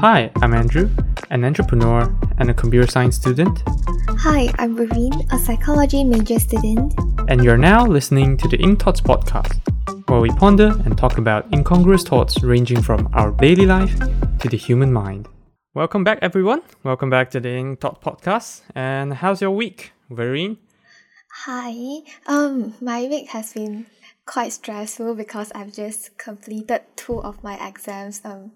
Hi, I'm Andrew, an entrepreneur and a computer science student, Hi, I'm Raveen, a psychology major student. and you're now listening to the Ink Thoughts podcast, where we ponder and talk about incongruous thoughts ranging from our daily life to the human mind. Welcome back, everyone. Welcome back to the Ink Thoughts podcast. And how's your week, Vereen? Hi, um, my week has been quite stressful because I've just completed two of my exams um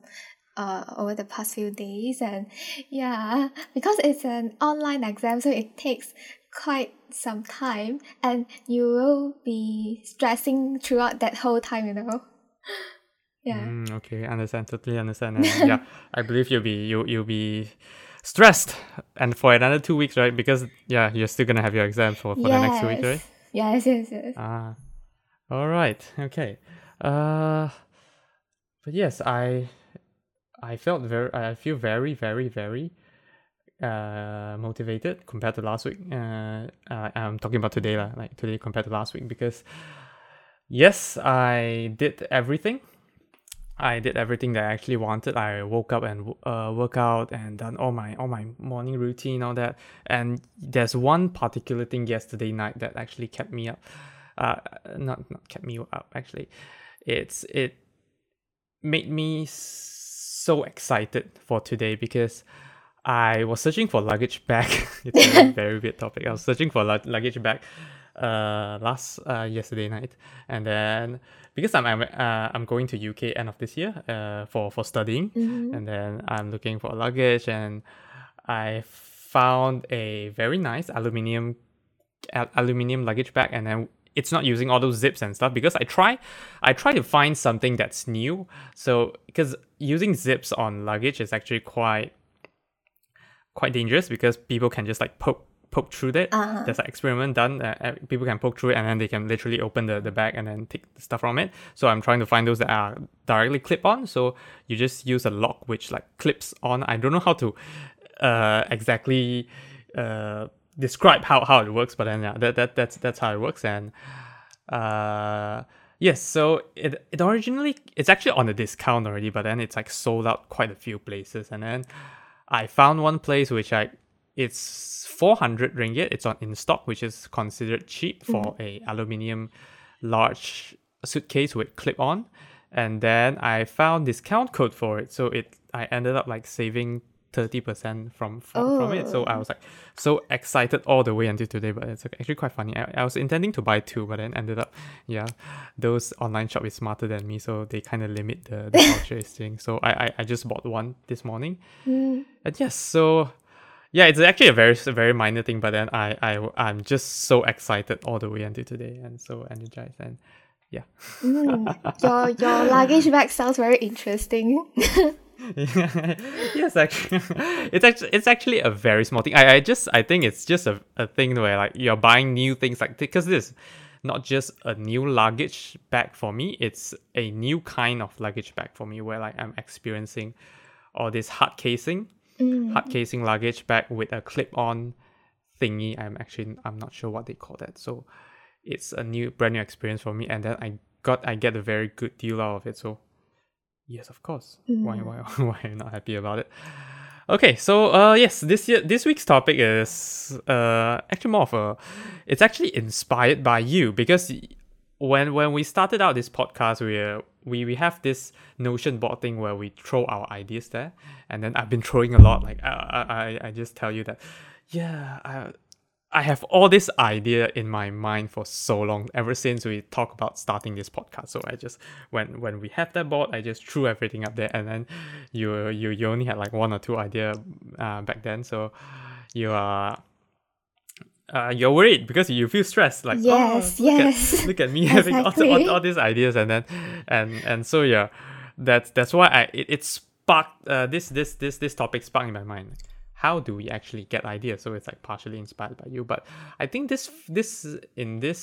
uh over the past few days and yeah because it's an online exam so it takes quite some time and you will be stressing throughout that whole time you know yeah Mm, okay, understand. Totally understand. And yeah, I believe you'll be you you'll be stressed and for another two weeks, right? Because yeah, you're still gonna have your exams for, for the next two weeks, right? yes yes yes Ah, all right. Okay. Uh, but yes, I I felt very I feel very very very uh motivated compared to last week. Uh, uh I'm talking about today lah, like today compared to last week because yes, I did everything. I did everything that I actually wanted. I woke up and uh, work out and done all my all my morning routine, all that. And there's one particular thing yesterday night that actually kept me up. Uh, not not kept me up actually. It's it made me so excited for today because I was searching for luggage bag. it's a very, weird topic. I was searching for lug- luggage bag uh last uh yesterday night and then because I'm I'm, uh, I'm going to UK end of this year uh for for studying and then I'm looking for luggage and I found a very nice aluminium al- aluminium luggage bag and then it's not using all those zips and stuff because I try I try to find something that's new. So because using zips on luggage is actually quite quite dangerous because people can just like poke poke through that. Uh-huh. there's an experiment done uh, uh, people can poke through it and then they can literally open the, the bag and then take the stuff from it. So i'm trying to find those that are directly clip on. So you just use a lock which like clips on. I don't know how to uh exactly uh describe how, how it works but then yeah that, that that's that's how it works. And uh yes so it, it originally it's actually on a discount already but then it's like sold out quite a few places. And then i found one place which i it's 400 ringgit. It's on in stock which is considered cheap for a aluminium large suitcase with clip on. And then i found discount code for it. So it i ended up like saving 30% from from, from it. So i was like so excited all the way until today but it's actually quite funny. I, I was intending to buy two but then ended up yeah those online shop is smarter than me so they kind of limit the, the purchasing so I, I i just bought one this morning. And yes so yeah it's actually a very very minor thing but then I, I i'm just so excited all the way until today and so energized and yeah. Mm, your your luggage bag sounds very interesting yes actually it's actually it's actually a very small thing. I, I just i think it's just a, a thing where like you're buying new things like because this not just a new luggage bag for me it's a new kind of luggage bag for me where like i'm experiencing all this hard casing mm. hard casing luggage bag with a clip-on thingy. I'm actually i'm not sure what they call that. So it's a new brand new experience for me and then i got i get a very good deal out of it. So yes of course. Why why why am I not happy about it? Okay so uh yes this year this week's topic is uh actually more of a it's actually inspired by you because when when we started out this podcast we uh, we we have this notion board thing where we throw our ideas there. And then i've been throwing a lot. Like i i, I just tell you that yeah i I have all this idea in my mind for so long, ever since we talked about starting this podcast. So I just when when we have that board, I just threw everything up there, and then you you you only had like one or two idea uh, back then. So you are. Uh, you're worried because you feel stressed, like Yes, oh, look yes. At, look at me having all, all, all these ideas, and then and and so yeah, that's that's why I it, it sparked uh, this this this this topic sparked in my mind how do we actually get ideas? So it's like partially inspired by you. But i think this this in this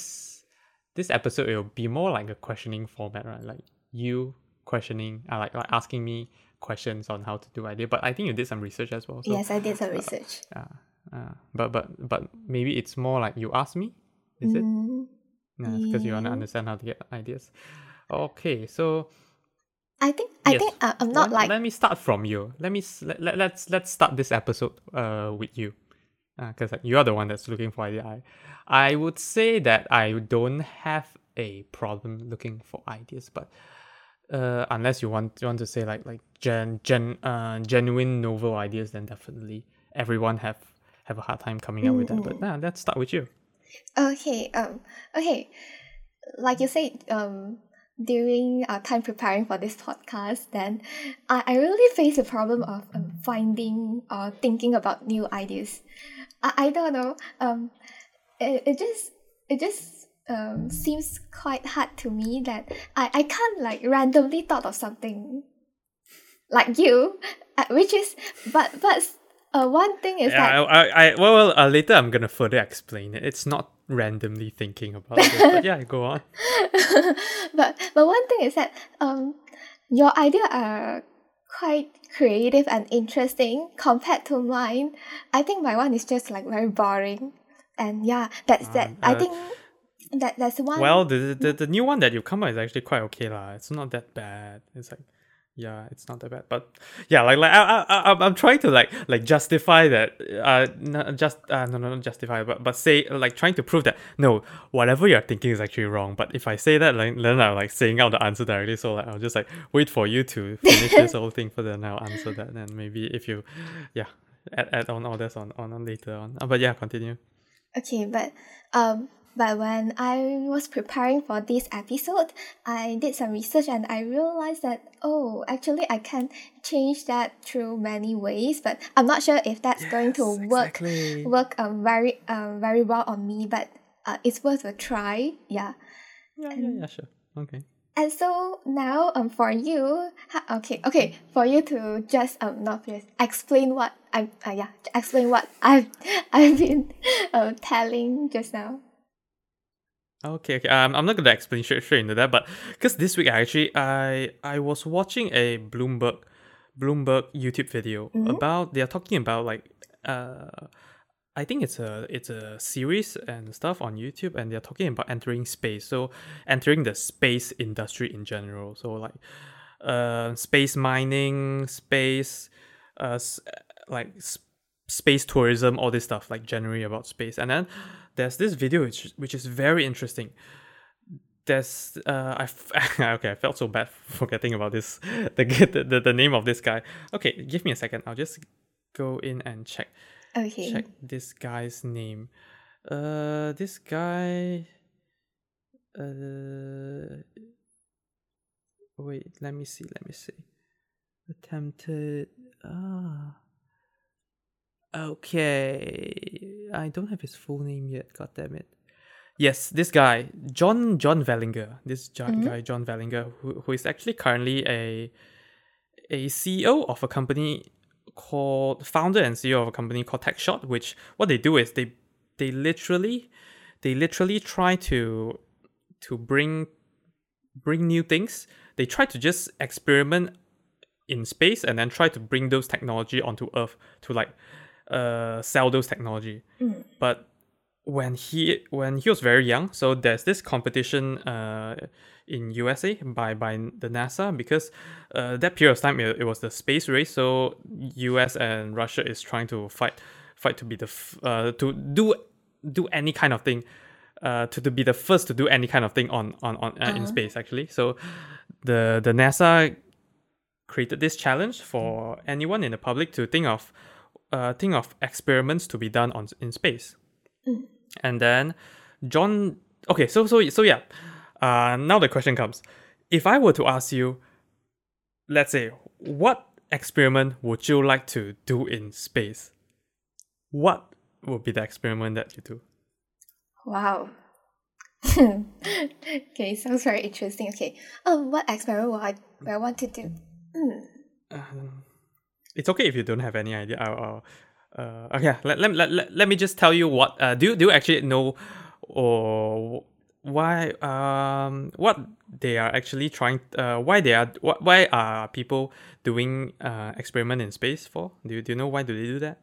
this episode it'll be more like a questioning format right? Like you questioning uh, like, like asking me questions on how to do idea. But i think you did some research as well so yes, I did some research. uh, uh, but but but maybe it's more like you ask me? Is it? Mm, yeah, because you want to understand how to get ideas. Okay so I think I Yes. think uh, I'm not let, like let me start from you. Let me let, let, let's let's start this episode uh with you. Because like, you are the one that's looking for idea. I, I would say that I don't have a problem looking for ideas, but uh, unless you want you want to say like like gen gen uh genuine novel ideas, then definitely everyone have have a hard time coming up with that. But nah, let's start with you. Okay, um, okay, like you said, um, during our time preparing for this podcast, then I, I really face the problem of um, finding or thinking about new ideas. I, I don't know, um, it, it just it just um seems quite hard to me that I, I can't like randomly thought of something like you, uh, which is but but uh one thing is that Yeah, I, I, I well, well uh, later I'm gonna further explain it. It's not randomly thinking about it, but yeah, go on. but but one thing is that um your idea are quite creative and interesting compared to mine. I think my one is just like very boring. And yeah, that's that Um, I uh, think that that's one Well, the, the the new one that you come up is actually quite okay lah. It's not that bad. It's like, yeah, it's not that bad. But yeah, like like I I I I'm- trying to like like justify that. Uh, no, just uh, no no not justify, but but say like trying to prove that no, whatever you're thinking is actually wrong. But if I say that, like then I'm like saying out the answer directly. So like I'll just like wait for you to finish this whole thing for then I'll answer that. And maybe if you, yeah, add add on all this on on, on later on. Uh, but yeah, continue. Okay, but um but when I was preparing for this episode, I did some research and I realized that oh, actually I can change that through many ways, but I'm not sure if that's going to work exactly. work um very um very well on me, but uh, it's worth a try. Yeah. Yeah, yeah, yeah, sure. Okay. And so now, um, for you, okay, okay, for you to just um, not just explain what I, uh, yeah, explain what I've, I've been, uh, telling just now. Okay, okay. Um, I'm not gonna explain straight, straight into that, but because this week I actually I I was watching a Bloomberg Bloomberg YouTube video about they are talking about like uh I think it's a it's a series and stuff on YouTube and they're talking about entering space. So entering the space industry in general. So like uh space mining, space uh like space tourism, all this stuff like generally about space. And then there's this video which which is very interesting. There's uh I f- okay I felt so bad forgetting about this the, the the the name of this guy. Okay, give me a second. I'll just go in and check Okay. check this guy's name. Uh, this guy. Uh, wait. Let me see. Let me see. Attempted. Ah. Okay. I don't have his full name yet. God damn it. Yes, this guy, John John Vellinger. This jo- mm-hmm. guy, John Vellinger, who, who is actually currently a a CEO of a company called founder and CEO of a company called TechShot, which what they do is they they literally they literally try to to bring bring new things. They try to just experiment in space and then try to bring those technology onto Earth to like uh sell those technology. But when he when he was very young, so there's this competition uh in USA by by the NASA because uh, that period of time it, it was the space race. So US and Russia is trying to fight fight to be the f- uh to do do any kind of thing. Uh, to, to be the first to do any kind of thing on on, on uh, in space actually so the the NASA created this challenge for anyone in the public to think of uh, think of experiments to be done on in space and then John okay so so so yeah uh now the question comes if I were to ask you let's say what experiment would you like to do in space what would be the experiment that you do Wow. okay, sounds very interesting. Okay. Um, what experiment would I, would I want to do? Hmm. um, it's okay if you don't have any idea. I'll, I'll uh, okay let, let, let, let, me just tell you what uh, do, you- do you actually know or why um what they are actually trying uh why they are wh- why are people doing uh experiment in space for? Do you, do you know why do they do that?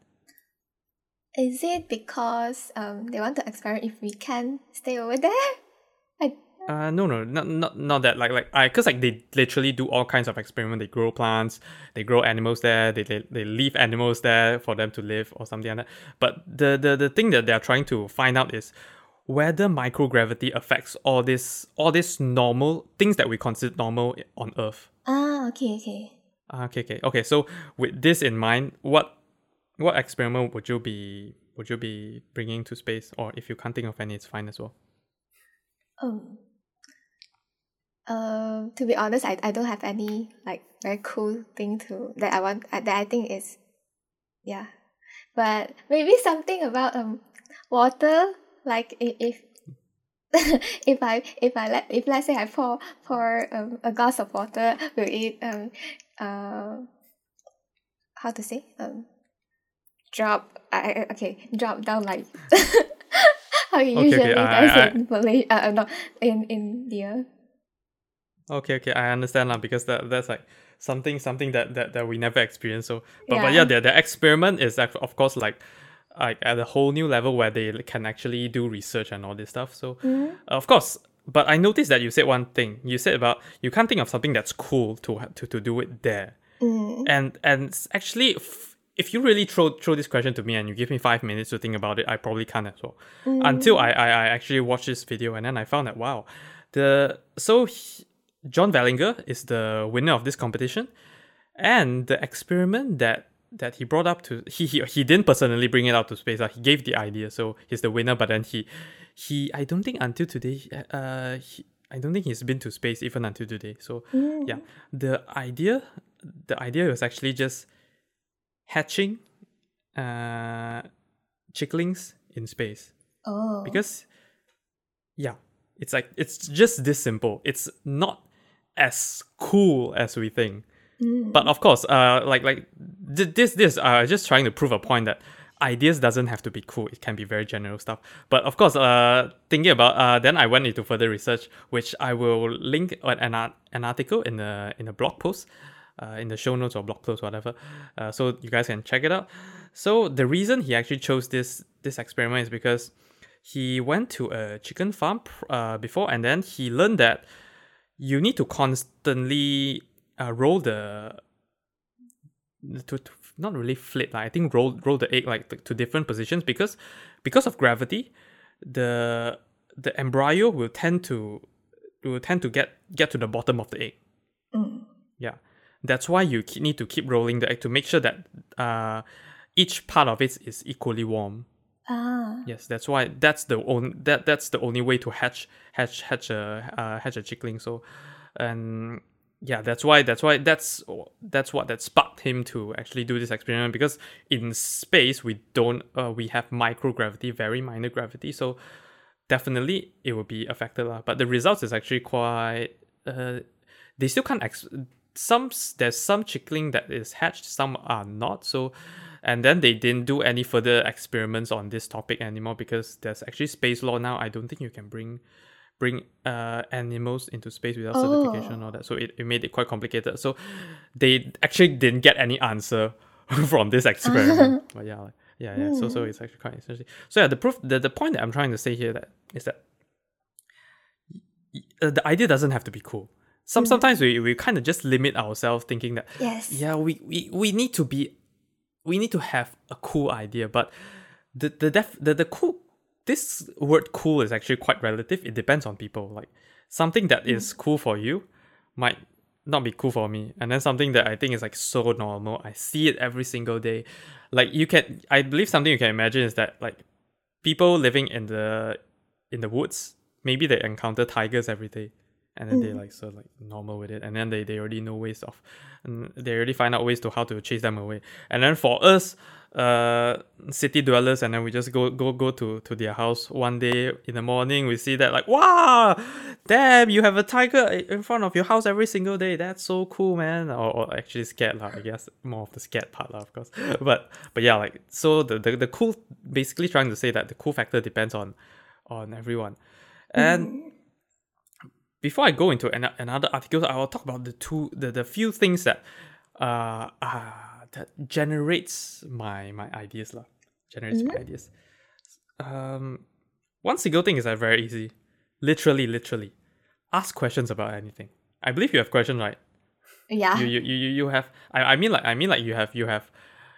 Is it because um they want to experiment if we can stay over there? I Uh, no, no, not not not that. Like like I, cause like they literally do all kinds of experiment. They grow plants, they grow animals there. They they, they leave animals there for them to live or something like that. But the the the thing that they are trying to find out is whether microgravity affects all this all this normal things that we consider normal on Earth. Ah, okay, okay. Ah, okay, okay, okay. So with this in mind, what what experiment would you be would you be bringing to space, or if you can't think of any, it's fine as well. Um. Um. To be honest, I, I don't have any like very cool thing to that I want uh, that I think is, yeah, but maybe something about um water like if if if I if I let if let's say I pour pour um, a glass of water, will it um uh how to say um drop I okay drop down like how you Okay, okay, usually I- does I- in Malay uh no in India. Okay, okay, I understand now because that that's like something something that that, that we never experienced. So, but but Yeah. yeah, the the experiment is of course like like at a whole new level where they can actually do research and all this stuff. So, Mm. of course, but I noticed that you said one thing. You said about you can't think of something that's cool to to to do it there. Mm. And and actually, f- if you really throw throw this question to me and you give me five minutes to think about it, I probably can't as well. Until I, I I actually watched this video and then I found that wow, the so he, John Vellinger is the winner of this competition, and the experiment that that he brought up to he he, he didn't personally bring it out to space. Uh, he gave the idea, so he's the winner. But then he he I don't think until today uh he, I don't think he's been to space even until today. So Mm. yeah, the idea the idea was actually just hatching uh chicklings in space Oh. because yeah it's like it's just this simple it's not as cool as we think. Mm. but of course uh like like th- this this uh just trying to prove a point that ideas doesn't have to be cool it can be very general stuff. But of course uh thinking about uh then i went into further research which i will link an an, art- an article in the in a blog post uh, in the show notes or blog post whatever. Uh, so you guys can check it out. So the reason he actually chose this this experiment is because he went to a chicken farm uh, before and then he learned that you need to constantly uh, roll the to, to not really flip like I think roll roll the egg like to, to different positions because because of gravity the the embryo will tend to will tend to get get to the bottom of the egg. Mm. yeah. That's why you need to keep rolling the egg to make sure that uh each part of it is equally warm Ah. Yes, that's why that's the only that that's the only way to hatch hatch hatch a uh, hatch a chickling. So, and yeah, that's why that's why that's that's what that sparked him to actually do this experiment because in space we don't uh, we have microgravity, very minor gravity. So definitely it will be affected lah. But the results is actually quite. Uh, they still can't ex- some there's some chickling that is hatched, some are not. So and then they didn't do any further experiments on this topic anymore because there's actually space law now. I don't think you can bring bring uh animals into space without certification and all that. So it, it made it quite complicated. So they actually didn't get any answer from this experiment. but yeah, like, yeah, yeah. So so it's actually quite interesting. So yeah, the proof the, the point that I'm trying to say here that is that uh, the idea doesn't have to be cool. Some sometimes we, we kind of just limit ourselves thinking that Yes. yeah we, we we need to be we need to have a cool idea but the the def the, the cool this word cool is actually quite relative. It depends on people. Like something that is mm. cool for you might not be cool for me. And then something that i think is like so normal i see it every single day. Like you can i believe something you can imagine is that like people living in the in the woods maybe they encounter tigers every day and then they like so like normal with it and then they, they already know ways of and they already find out ways to how to chase them away. And then for us uh city dwellers and then we just go go go to to their house one day in the morning we see that like wow! Damn you have a tiger in front of your house every single day. That's so cool man. Or, or actually scared lah, i guess. More of the scared part lah, of course. But but yeah like so the, the the cool basically trying to say that the cool factor depends on on everyone. And before I go into an- another article, I will talk about the two the, the few things that uh, uh that generates my my ideas lah. Generates my ideas. Um, one single thing is uh, very easy. Literally, literally, ask questions about anything. I believe you have questions, right? Yeah. You you you you have. I I mean like I mean like you have you have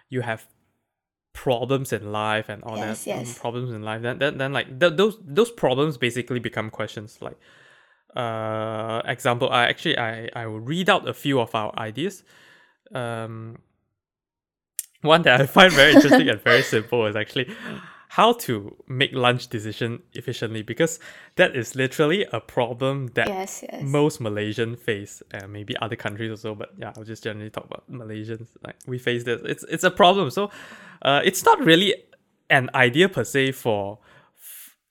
you have problems in life and all Yes, that um, problems in life then then, then like th- those those problems basically become questions like uh example i actually i i will read out a few of our ideas um one that i find very interesting and very simple is actually how to make lunch decision efficiently because that is literally a problem that yes, yes. most Malaysian face, and maybe other countries also, but yeah, I'll just generally talk about Malaysians. Like we face this, it's it's a problem. So, uh, it's not really an idea per se for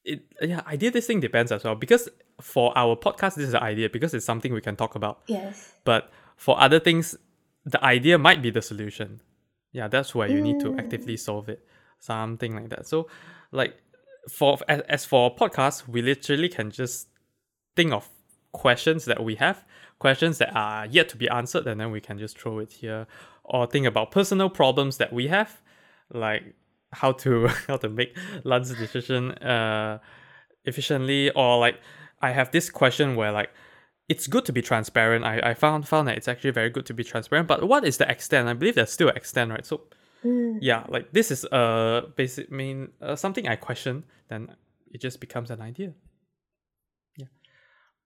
it. Yeah, idea. This thing depends as well because for our podcast, this is an idea because it's something we can talk about. yes. But for other things, the idea might be the solution. Yeah, that's where you need to mm. actively solve it. Something like that. So, like, for as, as for podcasts, we literally can just think of questions that we have, questions that are yet to be answered, and then we can just throw it here. Or think about personal problems that we have, like how to how to make lunch decision uh efficiently, or like I have this question where like it's good to be transparent. I, I found found that it's actually very good to be transparent. But what is the extent? I believe there's still extent, right? So Mm. yeah, like this is a basic mean uh, something I question. Then it just becomes an idea. Yeah,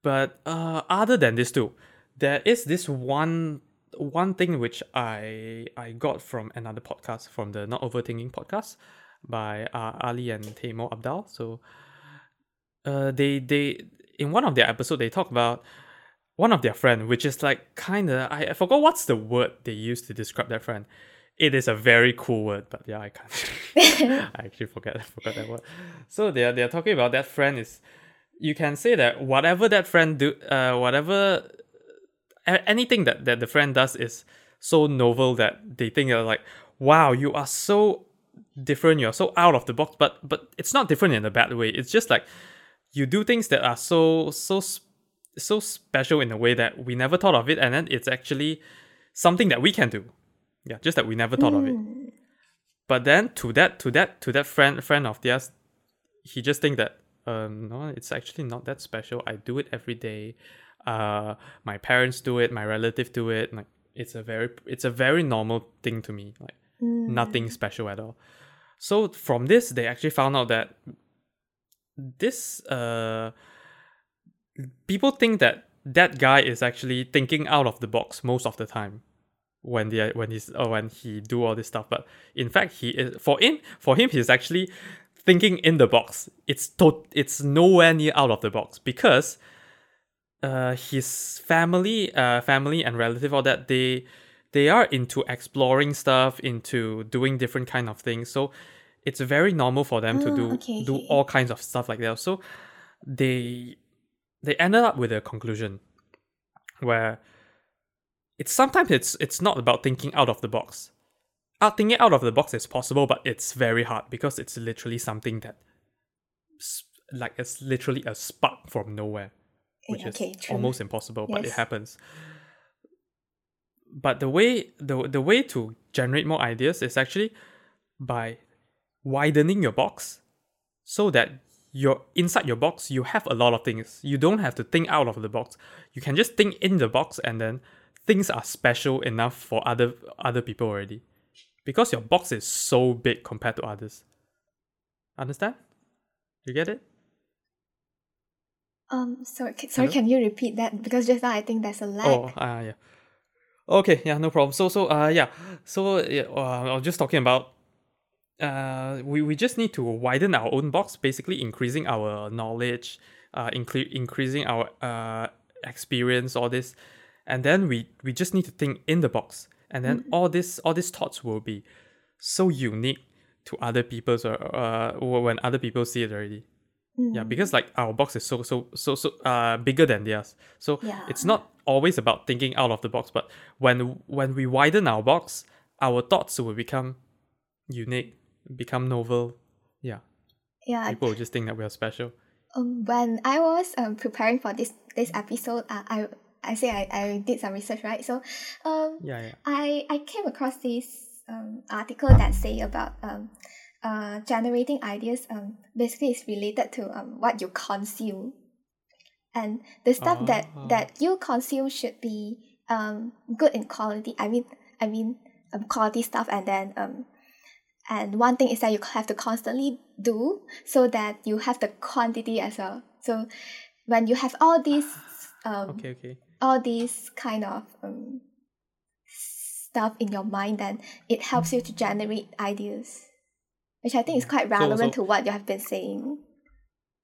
but uh, other than this too, there is this one one thing which I I got from another podcast from the Not Overthinking podcast by uh, Ali and Taimur Abdaal. So uh, they they in one of their episode they talk about one of their friend, which is like kind of I, I forgot what's the word they use to describe that friend. It is a very cool word, but yeah, I can't. I actually forget I forgot that word. So they are they are talking about that friend is. You can say that whatever that friend do, uh, whatever, anything that that the friend does is so novel that they think they're like, wow, you are so different. You're so out of the box, but but it's not different in a bad way. It's just like you do things that are so so so special in a way that we never thought of it, and then it's actually something that we can do. Yeah, just that we never thought of it. Mm. But then to that to that to that friend friend of theirs, he just think that um no, it's actually not that special. I do it every day. Uh, my parents do it. My relative do it. Like it's a very it's a very normal thing to me. Like Mm. nothing special at all. So from this, they actually found out that this uh people think that that guy is actually thinking out of the box most of the time when they when he's or when he do all this stuff. But in fact, he is for him for him he's actually thinking in the box. It's to, it's nowhere near out of the box because uh his family uh family and relative all that they they are into exploring stuff into doing different kind of things. So it's very normal for them to Ah, do okay, do all kinds of stuff like that. So they they ended up with a conclusion where it's sometimes it's it's not about thinking out of the box. Out thinking out of the box is possible but it's very hard because it's literally something that like it's literally a spark from nowhere which okay, is true. almost impossible, but it happens. But the way the the way to generate more ideas is actually by widening your box so that you're inside your box you have a lot of things. You don't have to think out of the box. You can just think in the box and then things are special enough for other other people already. Because your box is so big compared to others. Understand? You get it? Um, sorry, sorry, Hello? can you repeat that? Because just now I think there's a lag. Oh, ah, yeah. Okay, yeah, no problem. So, so, uh, yeah. So, yeah, uh, I was just talking about. Uh, we, we just need to widen our own box, basically increasing our knowledge, uh, incre- increasing our uh experience, all this, and then we we just need to think in the box, and then all this all these thoughts will be so unique to other people's or uh when other people see it already. Yeah, Mm. because like our box is so so so so uh bigger than theirs. So Yeah. it's not always about thinking out of the box, but when when we widen our box, our thoughts will become unique, become novel. Yeah. yeah, People will just think that we are special. Um, when I was um preparing for this this episode, uh, I I say I, I did some research, right? So, um, Yeah, yeah. I I came across this um article that say about um uh generating ideas um basically is related to um what you consume. and the stuff that Ah. that you consume should be um good in quality. I mean, I mean, um, quality stuff, and then um, and one thing is that you have to constantly do so that you have the quantity as well. So when you have all these um Okay, okay. all these kind of um stuff in your mind, then it helps you to generate ideas, which I think is quite relevant so- to what you have been saying.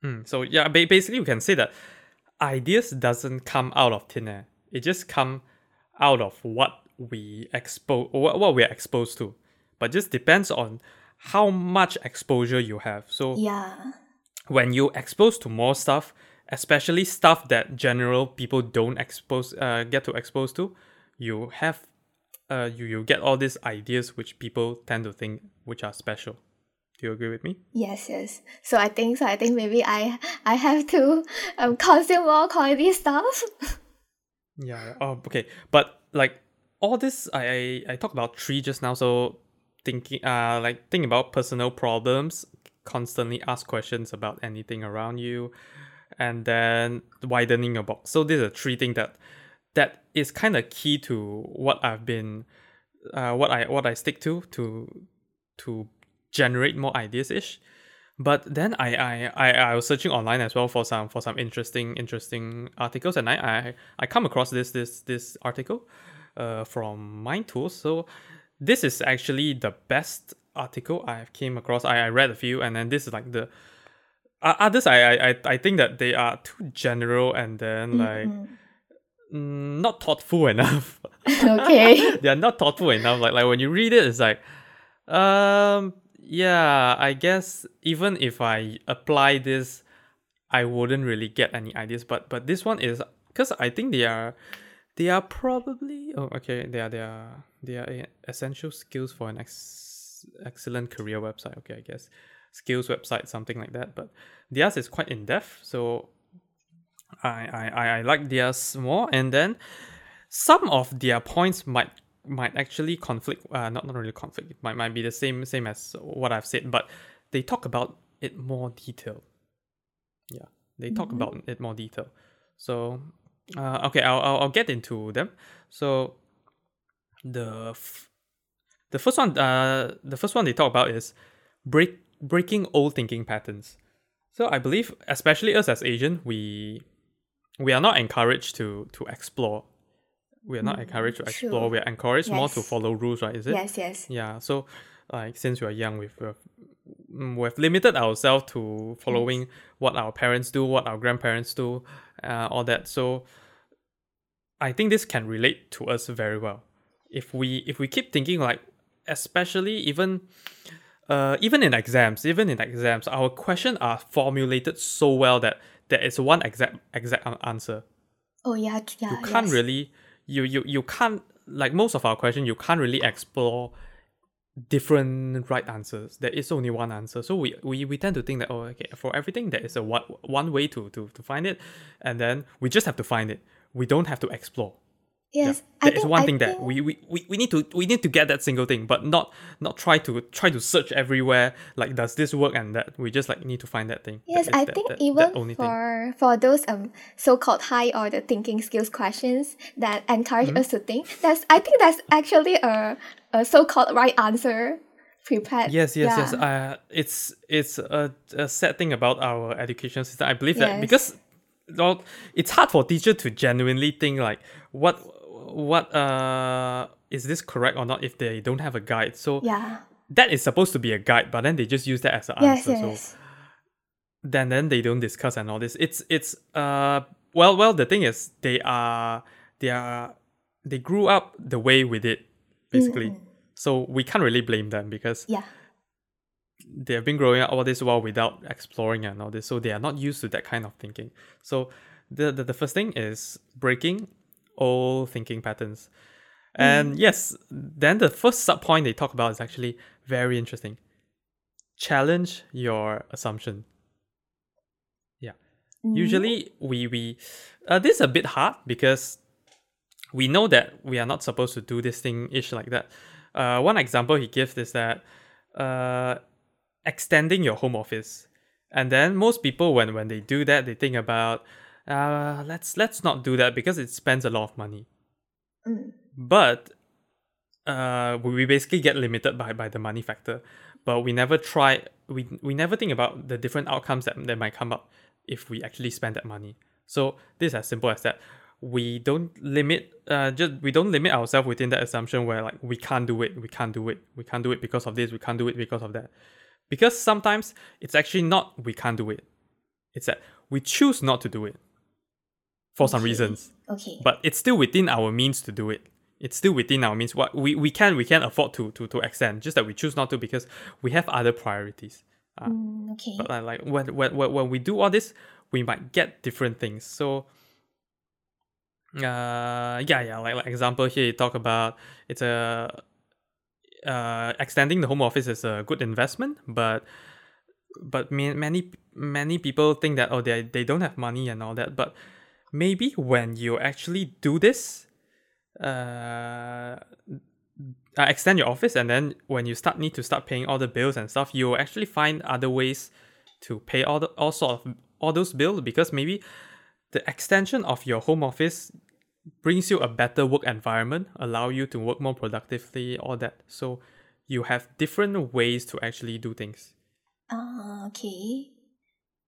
Hmm. so yeah, ba- basically we can say that ideas doesn't come out of thin air. It just come out of what we expose, what, what we are exposed to. But just depends on how much exposure you have. So Yeah. when you expose to more stuff, especially stuff that general people don't expose uh, get to expose to, you have uh, you, you get all these ideas which people tend to think which are special. Do you agree with me? Yes, yes. So I think so. I think maybe I I have to um consume more quality stuff. Yeah. Oh, okay. But like all this, I I, I talked about three just now. So thinking, uh, like think about personal problems. Constantly ask questions about anything around you, and then widening your box. So these are three things that that is kind of key to what I've been, uh, what I what I stick to to to generate more ideas ish. But then I, I, I, I was searching online as well for some for some interesting interesting articles and I, I, I come across this this this article uh, from Mind Tools. So this is actually the best article I've came across. I, I read a few and then this is like the uh, others I, I I- I think that they are too general and then like Mhm. mm, not thoughtful enough. okay. they are not thoughtful enough. Like like when you read it, it's like, um, yeah, I guess even if I apply this, I wouldn't really get any ideas. But but this one is because I think they are, they are probably oh okay they are they are they are essential skills for an ex- excellent career website. Okay, I guess skills website something like that. But theirs is quite in depth, so I I I, I like theirs more. And then some of their points might might actually conflict uh not, not really conflict it might, might be the same same as what i've said but they talk about it more detail. yeah they talk Mhm. about it more detail so uh, okay I'll, I'll i'll get into them so the f- the first one uh the first one they talk about is break breaking old thinking patterns so i believe especially us as asian we we are not encouraged to to explore we are not Mm, encouraged to true. explore we are encouraged more to follow rules right is it yes, yes. yeah so like since we are young we've we've, mm, we've limited ourselves to following what our parents do what our grandparents do uh, all that so i think this can relate to us very well if we if we keep thinking like especially even uh, even in exams even in exams our questions are formulated so well that there is one exact exact answer Oh yeah, yeah. you can't yes. really you you you can't like most of our questions you can't really explore different right answers. There is only one answer. So we, we we tend to think that oh okay for everything there is a one one way to to to find it. And then we just have to find it. We don't have to explore Yes, yeah. I that is think, one I thing that think- we, we, we, we need to we need to get that single thing but not not try to try to search everywhere like does this work and that we just like need to find that thing Yes, is I that- think that- even that only thing. for for those um so-called high order thinking skills questions that encourage Mm-hmm. us to think, that's I think that's actually a a so-called right answer prepared. Yes, yes, yes. Yeah. Uh, it's it's a, a sad thing about our education system. I believe that because well, it's hard for teacher to genuinely think like what what uh is this correct or not if they don't have a guide. So yeah. that is supposed to be a guide, but then they just use that as an Yes, answer. So then then they don't discuss and all this. It's it's uh well well the thing is they are they are they grew up the way we did basically. Mm. So we can't really blame them because Yeah. they have been growing up all this while without exploring and all this, so they are not used to that kind of thinking. So the the, the first thing is breaking old thinking patterns. And yes, then the first sub point they talk about is actually very interesting. Challenge your assumption. Yeah. Mm. Usually we we uh, this is a bit hard because we know that we are not supposed to do this thing ish like that. Uh, one example he gives is that uh, extending your home office, and then most people when when they do that they think about uh, let's let's not do that because it spends a lot of money. Mm. But uh, we basically get limited by by the money factor. But we never try. We we never think about the different outcomes that, that might come up if we actually spend that money. So this is as simple as that. We don't limit. Uh, just we don't limit ourselves within that assumption where like we can't do it. We can't do it. We can't do it because of this. We can't do it because of that. Because sometimes it's actually not we can't do it. It's that we choose not to do it for some reasons Okay. but it's still within our means to do it. It's still within our means. What we, we can we can afford to to to extend, just that we choose not to because we have other priorities. Uh, Mm, okay. But like, like when, when when when we do all this, we might get different things. So uh yeah yeah like like example here you talk about it's a uh extending the home office is a good investment, but but ma- many many people think that oh they they don't have money and all that but maybe when you actually do this uh, uh extend your office and then when you start need to start paying all the bills and stuff you'll actually find other ways to pay all the all sort of all those bills because maybe the extension of your home office brings you a better work environment allow you to work more productively all that so you have different ways to actually do things Ah, okay.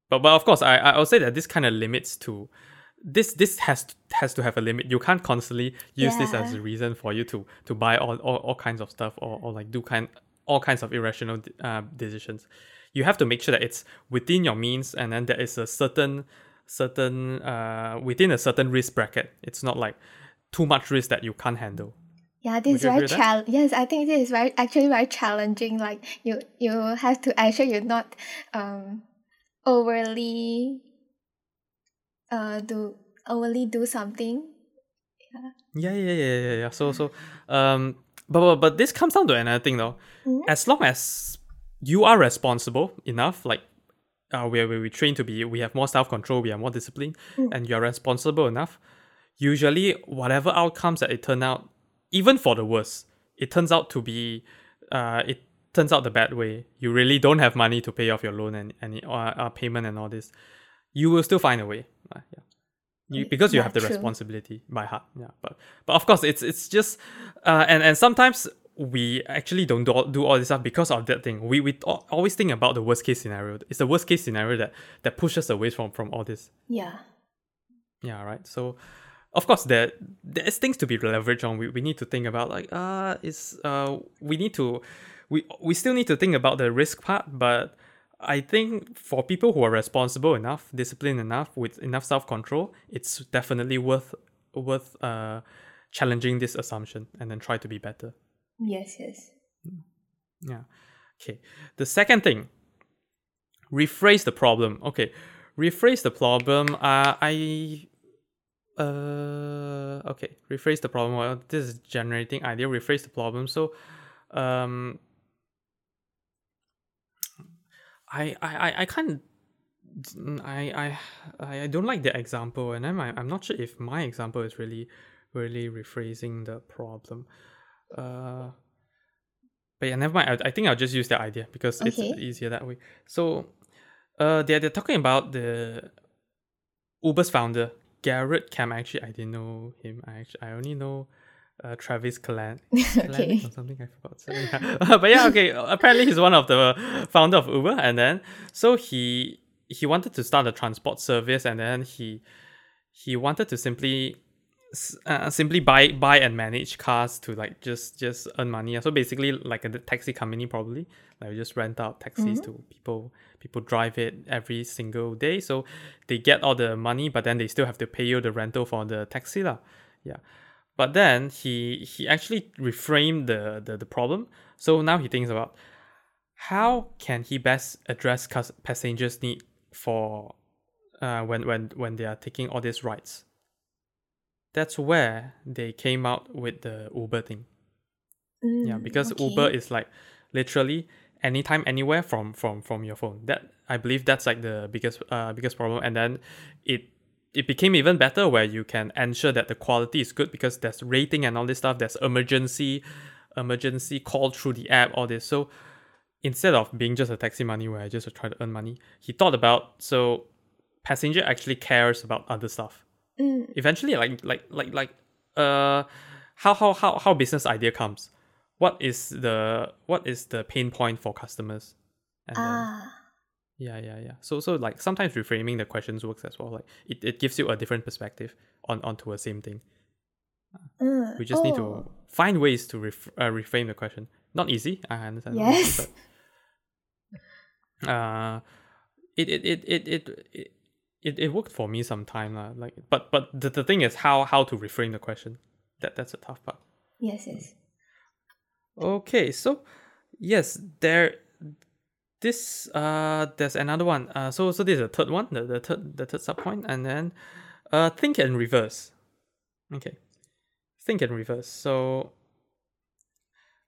but but of course, I I would say that this kind of limits to this this has to, has to have a limit. You can't constantly use this as a reason for you to to buy all, all, all kinds of stuff or, or like do kind all kinds of irrational uh, decisions. You have to make sure that it's within your means and then there is a certain certain uh within a certain risk bracket. It's not like too much risk that you can't handle. Yeah, this is very with that? chal. Yes, I think this is very actually very challenging. Like you, you have to ensure you're not um overly uh do overly do something. Yeah, yeah, yeah, yeah, yeah. So, so, um, but, but but this comes down to another thing though. Mhm. As long as you are responsible enough, like, uh, where we we train to be, we have more self control, we are more disciplined, Mm. and you're responsible enough. Usually, whatever outcomes that it turn out, even for the worst, it turns out to be, uh, it turns out the bad way. You really don't have money to pay off your loan and any uh, uh, payment and all this. You will still find a way. Uh, yeah. You, because you yeah, have the true. responsibility by heart yeah but but of course it's it's just uh and and sometimes we actually don't do all, do all this stuff because of that thing we we al- always think about the worst case scenario it's the worst case scenario that that pushes away from from all this Yeah. yeah right so of course there there's things to be leveraged on we, we need to think about like uh is uh we need to we we still need to think about the risk part but I think for people who are responsible enough, disciplined enough, with enough self control, it's definitely worth worth uh challenging this assumption and then try to be better. Yes. Yes. Yeah. Okay. The second thing, rephrase the problem. Okay. Rephrase the problem. Uh, I. Uh, okay. Rephrase the problem. Well, this is generating idea. Rephrase the problem. So, um, I I I, I can't. I I I don't like the example, and I'm I'm not sure if my example is really really rephrasing the problem. Uh, but yeah, never mind. I, I think I'll just use that idea because it's easier that way. So, uh, they're they're talking about the Uber's founder Garrett Camp. Actually, I didn't know him. I actually I only know uh, Travis Kalan. okay. or something I forgot. So, yeah. but yeah, okay. Apparently, he's one of the founder of Uber, and then so he he wanted to start a transport service, and then he he wanted to simply uh, simply buy buy and manage cars to like just just earn money. So basically, like a taxi company, probably like just rent out taxis to people. People drive it every single day, so they get all the money, but then they still have to pay you the rental for the taxi, lah. Yeah. But then he he actually reframed the, the, the problem. So now he thinks about how can he best address passengers' need for uh, when when when they are taking all these rides. That's where they came out with the Uber thing. Yeah, Mm, because okay. Uber is like literally anytime, anywhere from from from your phone. That I believe that's like the biggest uh biggest problem. And then it it became even better where you can ensure that the quality is good because there's rating and all this stuff. There's emergency emergency call through the app, all this. So instead of being just a taxi money where I just try to earn money, he thought about so passenger actually cares about other stuff. Mm. Eventually, like like like like uh, how how how how business idea comes. What is the what is the pain point for customers? And then- Ah. Yeah, yeah, yeah. So so like sometimes reframing the questions works as well. Like it, it gives you a different perspective on onto a same thing. Mm. We just need to Oh, find ways to ref- uh, reframe the question. Not easy, I understand. not easy, Yes. but, uh, it it it it it. it it, it worked for me sometime lah. like but but the, the thing is how how to reframe the question that that's a tough part Yes, yes. Okay, so yes, there this uh there's another one. Uh so so this is the third one, the, the third the third sub point, and then uh think and reverse. Okay. Think and reverse. So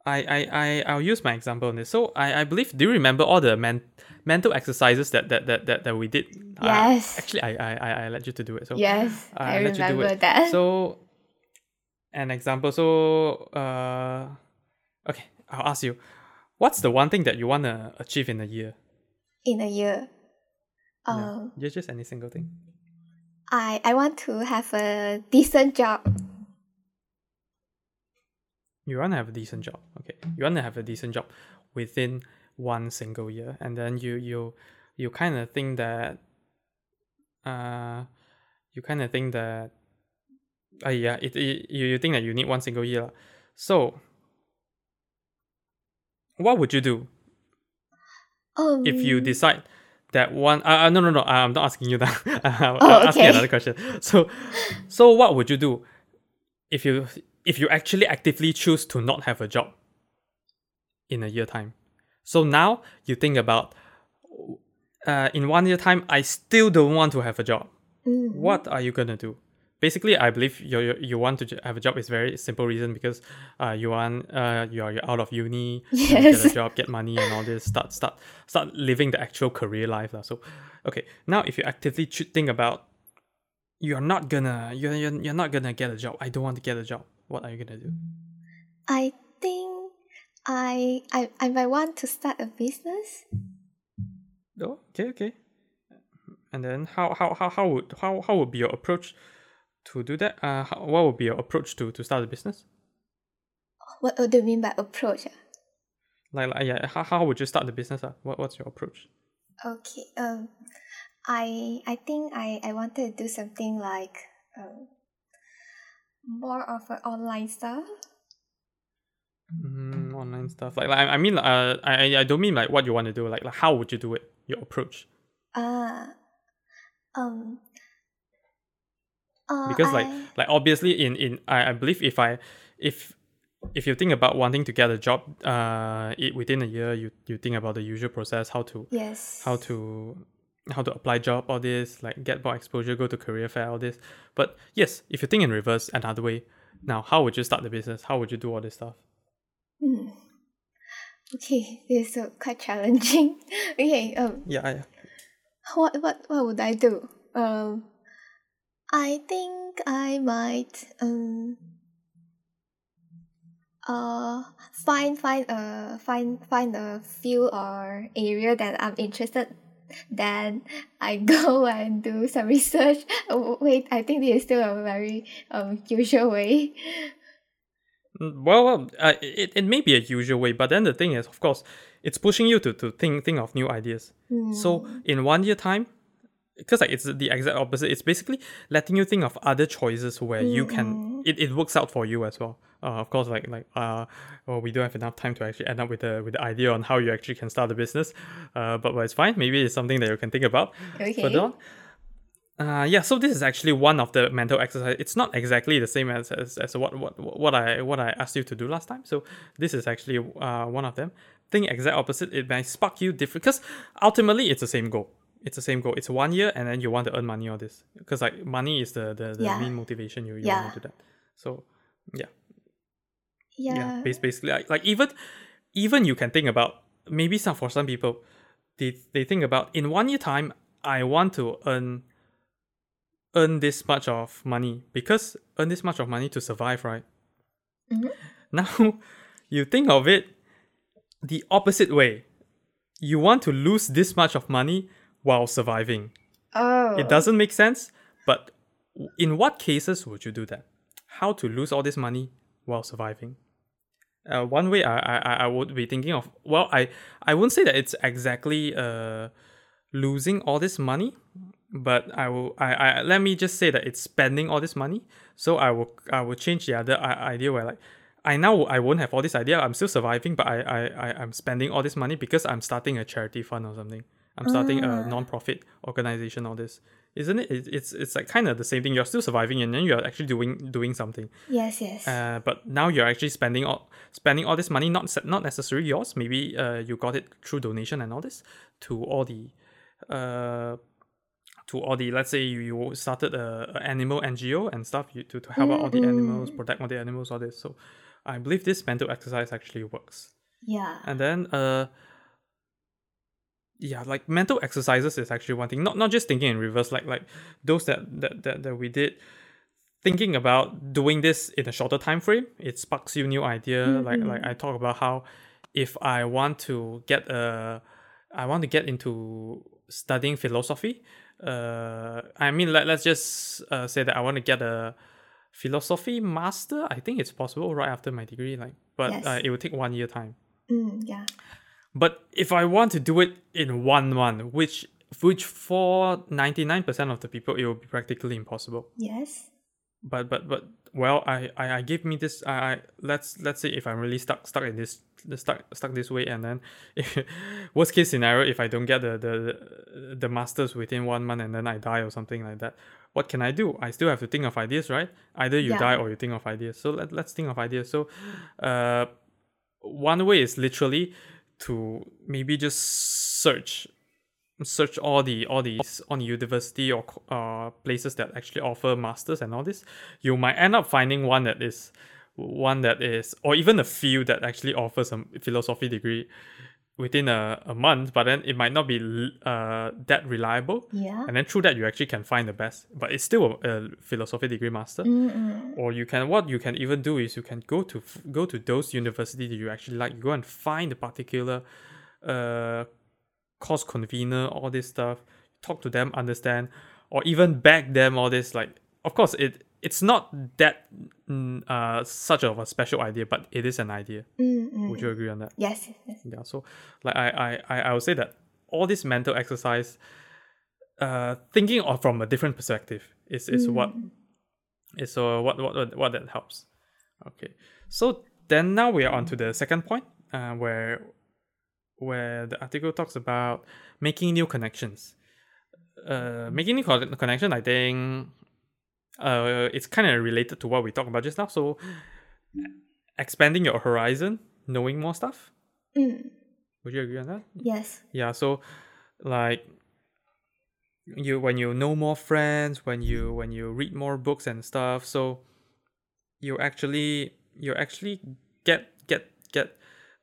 I I I I'll use my example on this. So I I believe do you remember all the men, mental exercises that that that that, that we did? Uh, Yes. actually I, I I I let you to do it. So yes, uh, I let you do remember it. that. So, an example. So, uh, okay, I'll ask you, what's the one thing that you want to achieve in a year? In a year, Yeah. um, Yeah, just any single thing. I I want to have a decent job. You want to have a decent job. Okay, you want to have a decent job within one single year, and then you you you kind of think that, uh, you kind of think that, uh, yeah, it, it you you think that you need one single year. So, what would you do Um, if you decide that one uh, uh, no no no i'm not asking you that. I'm Oh, asking okay. another question. So so what would you do if you if you actually actively choose to not have a job in a year time? So now you think about uh, in one year time i still don't want to have a job. Mm, what are you gonna do basically i believe you you, you want to have a job is very simple reason because uh, you want uh, you're, you're out of uni you wanna get a job get money and all this start start start living the actual career life so okay. Now if you actively think about you're not gonna you're, you're, you're not gonna get a job. I don't want to get a job. What are you gonna do? I think I I I might want to start a business. oh okay okay. And then how how how, how would how, how would be your approach to do that uh how, what would be your approach to to start a business What, what do you mean by approach? ah? Like, like yeah, how, how would you start the business? Uh? What what's your approach? Okay. Um, I I think I I wanted to do something like um more of an online stuff. Mm, online stuff. Like, like I I mean, uh, I I don't mean like what you want to do. Like, like how would you do it? Your approach. Ah. Um. Uh, Because like I- like obviously in in I, I believe if I if if you think about wanting to get a job, uh, it, within a year, you you think about the usual process, how to yes. how to how to apply job, all this, like get more exposure, go to career fair, all this. But yes, if you think in reverse, another way. Now, how would you start the business? How would you do all this stuff? Hmm. Okay, this is quite challenging. okay. Um. Yeah, yeah. What what what would I do? Um. I think I might um. Uh, find find a find find a field or area that I'm interested. Then I go and do some research. Oh, wait, I think this is still a very um usual way. Mm, Well, uh, it, it may be a usual way, but then the thing is, of course, it's pushing you to, to think think of new ideas. So in one year time, because like it's the exact opposite. It's basically letting you think of other choices where you can it, it works out for you as well. Uh, of course, like like uh, well, we don't have enough time to actually end up with the with the idea on how you actually can start a business. Uh, but, but it's fine. Maybe it's something that you can think about Okay. further on. Uh, yeah, so this is actually one of the mental exercise. It's not exactly the same as, as, as what, what what I what I asked you to do last time. So this is actually uh, one of them. Think exact opposite. It may spark you different because ultimately it's the same goal. It's the same goal. It's one year, and then you want to earn money. All this because like money is the the, the Yeah. main motivation you, you Yeah. want to do that. So yeah, Yeah. yeah. bas- basically, like, like even even you can think about maybe some for some people, they they think about in one year time I want to earn earn this much of money because earn this much of money to survive, right? Mhm. Now you think of it the opposite way. You want to lose this much of money while surviving. Oh. It doesn't make sense, but in what cases would you do that? How to lose all this money while surviving? Uh, one way I, I I would be thinking of well I I wouldn't say that it's exactly uh losing all this money, but I will I, I let me just say that it's spending all this money. So I will I will change the other idea where like I now I won't have all this idea. I'm still surviving, but I I I I'm spending all this money because I'm starting a charity fund or something. I'm starting a non-profit organization. All this, isn't it? It's it's, it's like kind of the same thing. You're still surviving, and then you're actually doing doing something. Yes, yes. Uh, but now you're actually spending all spending all this money, not not necessarily yours. Maybe uh, you got it through donation and all this to all the, uh, to all the. Let's say you, you started a, a animal NGO and stuff you, to to help out all the animals, protect all the animals, all this. So, I believe this mental exercise actually works. yeah. And then uh yeah, like mental exercises is actually one thing. Not not just thinking in reverse, like like those that that that, that we did thinking about doing this in a shorter time frame, it sparks you new idea. Like like I talk about how if I want to get a I want to get into studying philosophy. Uh I mean let, let's just uh, say that I want to get a philosophy master. I think it's possible right after my degree, like but Yes. uh, it will take one year time. Mm, yeah. But if I want to do it in one month, which which for ninety nine percent of the people it will be practically impossible. Yes. But but but well, I I, I give me this. I, I let's let's say if I'm really stuck stuck in this stuck stuck this way, and then if, worst case scenario, if I don't get the, the the masters within one month and then I die or something like that, what can I do? I still have to think of ideas, right? Either you Yeah. die or you think of ideas. So let let's think of ideas. So, uh, one way is literally to maybe just search search all the all these on university or uh places that actually offer masters and all this you might end up finding one that is one that is or even a few that actually offers a philosophy degree within a, a month but then it might not be uh that reliable Yeah. and then through that you actually can find the best but it's still a, a philosophy degree master Mm-mm. or you can what you can even do is you can go to go to those university that you actually like you go and find a particular uh course convener all this stuff talk to them understand or even beg them all this like of course it it's not that mm, uh such of a special idea but it is an idea Mm-mm. would you agree on that Yes. yes, yes. yeah so like I, I i I would say that all this mental exercise uh thinking of from a different perspective is is what is uh, what, what what what that helps okay so then now we are on to the second point uh, where where the article talks about making new connections uh making new con- connection i think uh it's kind of related to what we talked about just now so expanding your horizon knowing more stuff Mm. would you agree on that Yes. yeah so like you when you know more friends when you when you read more books and stuff so you actually you actually get get get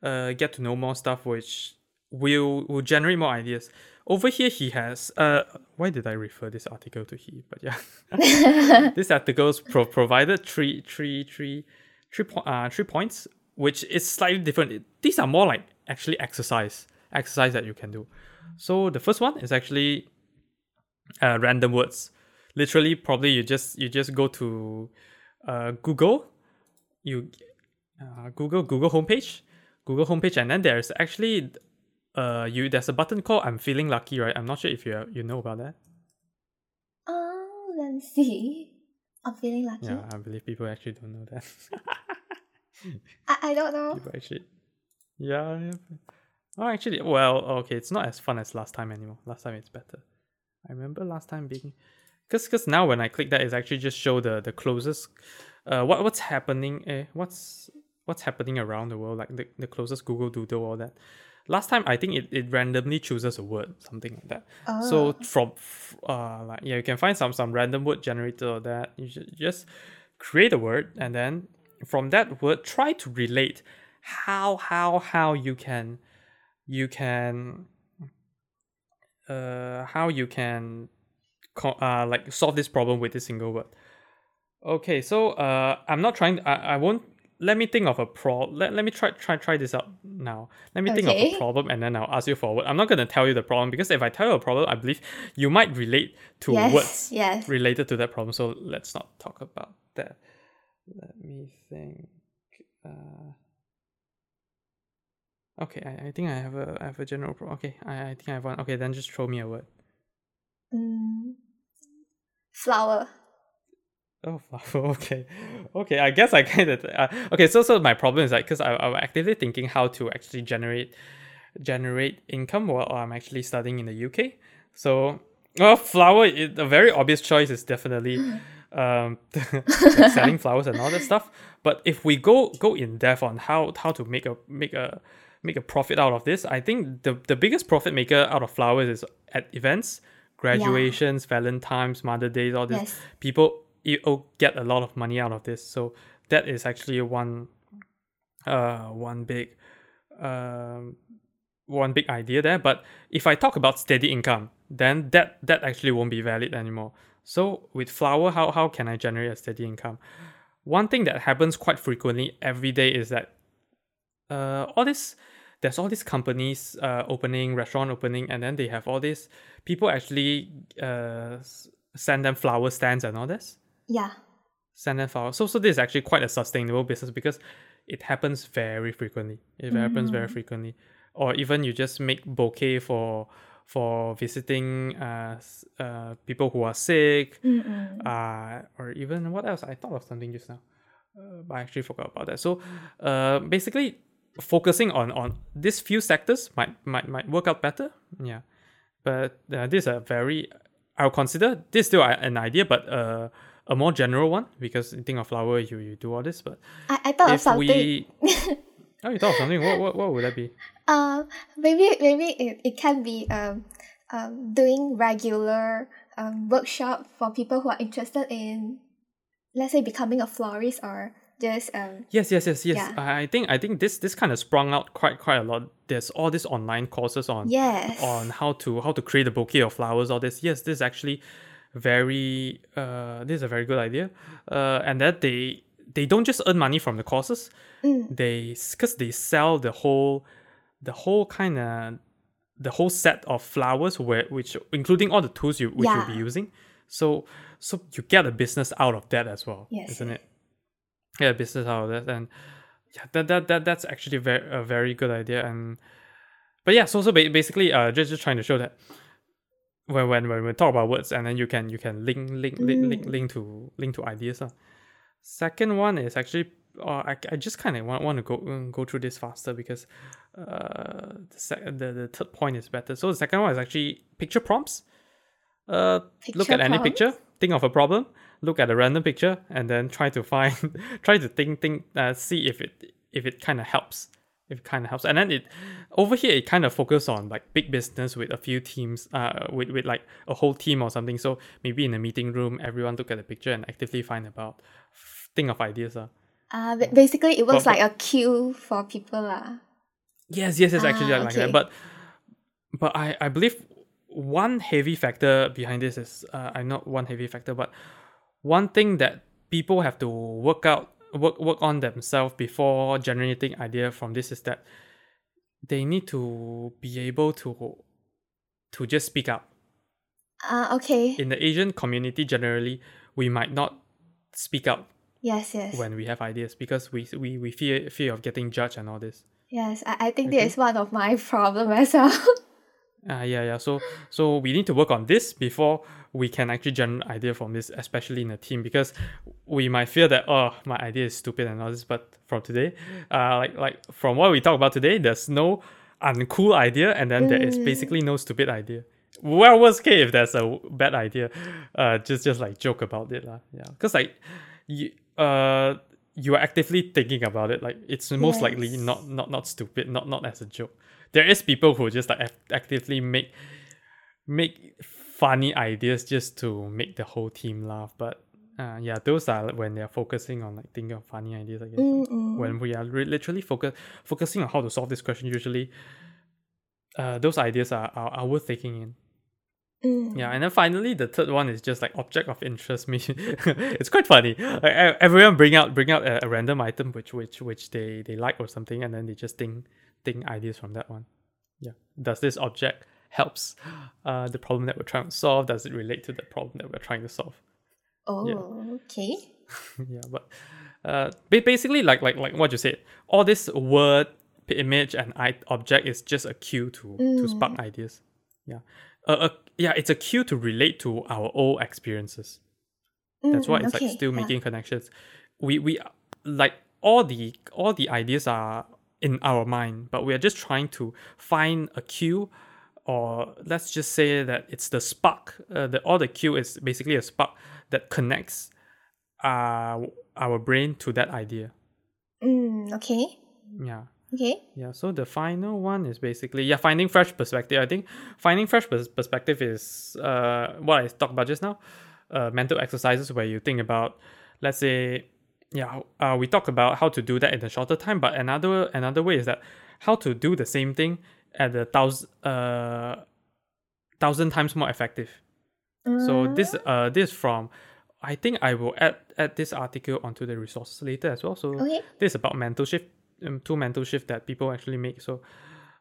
uh get to know more stuff which will will generate more ideas. Over here he has uh why did i refer this article to he? But yeah. This article's pro- provided three three three three po- uh three points which is slightly different. These are more like actually exercise exercise that you can do. So the first one is actually uh, random words. Literally probably you just you just go to uh, google. You uh, google google homepage google homepage and then there's actually uh you there's a button called i'm feeling lucky right? I'm not sure if you you know about that. Oh, let me see. I'm feeling lucky. yeah i believe people actually don't know that. I, I don't know. people actually yeah, yeah oh actually well okay it's not as fun as last time anymore. Last time it's better. I remember last time being because because now when i click that it's actually just show the the closest uh what what's happening eh, what's what's happening around the world like the, the closest google doodle all that last time i think it, it randomly chooses a word something like that. So Oh. from uh like yeah you can find some some random word generator or that. You should just create a word and then from that word try to relate how how how you can you can uh how you can co- uh like solve this problem with this single word. Okay so uh i'm not trying i, I won't let me think of a pro. Let, let me try try try this out now. Let me think of a problem and then I'll ask you for a word. I'm not gonna tell you the problem because if I tell you a problem, I believe you might relate to yes. words Yes. related to that problem. So let's not talk about that. Let me think. Uh, okay, I, I think I have a I have a general problem. Okay, I, I think I have one. Okay, then just throw me a word. Mm. Flower. Oh. Okay, okay. I guess I kind of. Uh, okay, so so my problem is like because I'm actively thinking how to actually generate generate income while I'm actually studying in the UK. So, well, flower. It, a very obvious choice is definitely um selling flowers and all that stuff. But if we go go in depth on how how to make a make a make a profit out of this, I think the the biggest profit maker out of flowers is at events, graduations, Valentine's, Mother Days, all this Yes. people you oh, get a lot of money out of this. So that is actually one uh one big um one big idea there. But if I talk about steady income, then that that actually won't be valid anymore. So with flower, how how can I generate a steady income? One thing that happens quite frequently every day is that uh all this there's all these companies uh opening restaurant opening and then they have all these people actually uh send them flower stands and all this Yeah. send them flowers. So so this is actually quite a sustainable business because it happens very frequently. It happens very Mm. frequently. Or even you just make bouquet for for visiting uh, uh people who are sick, Mm-mm. uh or even what else? I thought of something just now. Uh, but I actually forgot about that. So uh basically focusing on on these few sectors might might might work out better. Yeah. But uh, this is a very I'll consider this still an idea, but uh, a more general one because you think of flower, you, you do all this. But I, I thought of something. we, oh, you thought of something. What, what what would that be? Um, maybe maybe it, it can be um, um doing regular um workshop for people who are interested in, let's say, becoming a florist or just um Yes, yes, yes, yes. Yeah. I I think I think this this kind of sprung out quite quite a lot. There's all these online courses on yes on how to how to create a bouquet of flowers. All this. Yes, this is actually very uh this is a very good idea. Uh, and that they they don't just earn money from the courses. Mm. They because they sell the whole the whole kind of the whole set of flowers where which including all the tools you which you'll be using. So so you get a business out of that as well, Yes, isn't it? Yeah, business out of that, and yeah, that that, that that's actually very a very good idea. And but yeah, so so basically, uh, just just trying to show that when when when we talk about words, and then you can you can link link link link, Mm. link to link to ideas. Uh. Second one is actually. Uh, I, I just kind of want, want to go um, go through this faster because uh, the, sec- the the third point is better. So the second one is actually picture prompts. Uh, look Picture at any picture, think of a problem, look at a random picture, and then try to find, try to think, think, uh, see if it if it kind of helps, it kind of helps. And then it over here it kind of focus on like big business with a few teams, uh, with with like a whole team or something. So maybe in a meeting room, everyone look at the picture and actively find about, think of ideas. Uh. uh basically it works But- like a queue for people lah. Yes, yes, it's actually Ah, like that. But but I, I believe one heavy factor behind this is uh, I'm not one heavy factor, but one thing that people have to work out work work on themselves before generating idea from this is that they need to be able to to just speak up. Uh okay In the Asian community generally, we might not speak out yes yes when we have ideas because we we, we fear fear of getting judged and all this. yes I, I think Okay. this is one of my problem as well. Ah, yeah, yeah. So, so we need to work on this before we can actually generate idea from this, especially in a team, because we might feel that oh, my idea is stupid and all this. But from today, uh, like like from what we talk about today, there's no uncool idea, and then there is Mm. basically no stupid idea. Well, worst case if there's a bad idea, uh, just just like joke about it, lah. Yeah, because like you uh you are actively thinking about it. Like it's most likely not not not stupid, not not as a joke there is people who just like actively make make funny ideas just to make the whole team laugh but uh, yeah those are when they're focusing on like thinking of funny ideas i guess Mm-mm. when we are re- literally focus focusing on how to solve this question usually uh, those ideas are, are, are worth taking in Mm. Yeah, and then finally the third one is just like object of interest. Me, it's quite funny. Like, everyone bring out bring out a, a random item which which which they they like or something, and then they just think think ideas from that one. Yeah, does this object helps uh, the problem that we're trying to solve? Does it relate to the problem that we're trying to solve? Oh, okay. yeah, but uh, basically like like like what you said, all this word, image, and I- object is just a cue to to spark ideas. Yeah, uh, yeah, it's a cue to relate to our old experiences. That's why Mm, it's okay, like still yeah. making connections. We we like all the all the ideas are in our mind, but we are just trying to find a cue, or let's just say that it's the spark. Uh, the all the cue is basically a spark that connects uh, our brain to that idea. Mm, okay. Yeah. Okay. Yeah, so the final one is basically yeah finding fresh perspective. I think finding fresh pers- perspective is uh what I talked about just now. Uh, mental exercises where you think about, let's say, yeah, uh, we talked about how to do that in a shorter time. But another another way is that how to do the same thing at a thousand uh thousand times more effective. So this uh this from I think I will add add this article onto the resources later as well. So Okay. this is about mental shift, um, two mental shift that people actually make. So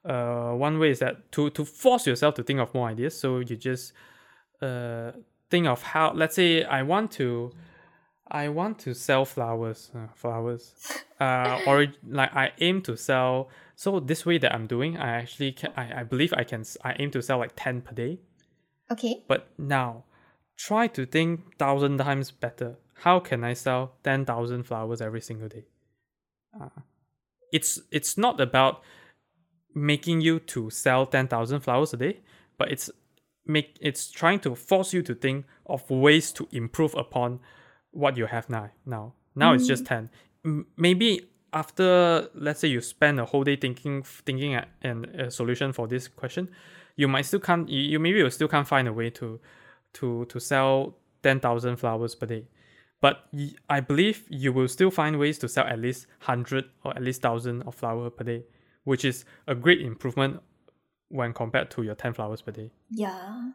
uh one way is that to to force yourself to think of more ideas. So you just uh think of how let's say I want to I want to sell flowers, uh, flowers, uh, or like I aim to sell. So this way that I'm doing, I actually can, I, I believe I can I aim to sell like ten per day. Okay. But now, try to think thousand times better. How can I sell ten thousand flowers every single day? Uh, it's it's not about making you to sell ten thousand flowers a day, but it's make it's trying to force you to think of ways to improve upon what you have now. Now, now it's just mm. ten. M- Maybe after let's say you spend a whole day thinking thinking at an, a solution for this question, you might still can't you, you maybe you still can't find a way to to to sell 10,000 flowers per day. But y- I believe you will still find ways to sell at least 100 or at least 1000 of flower per day, which is a great improvement when compared to your 10 flowers per day. Yeah.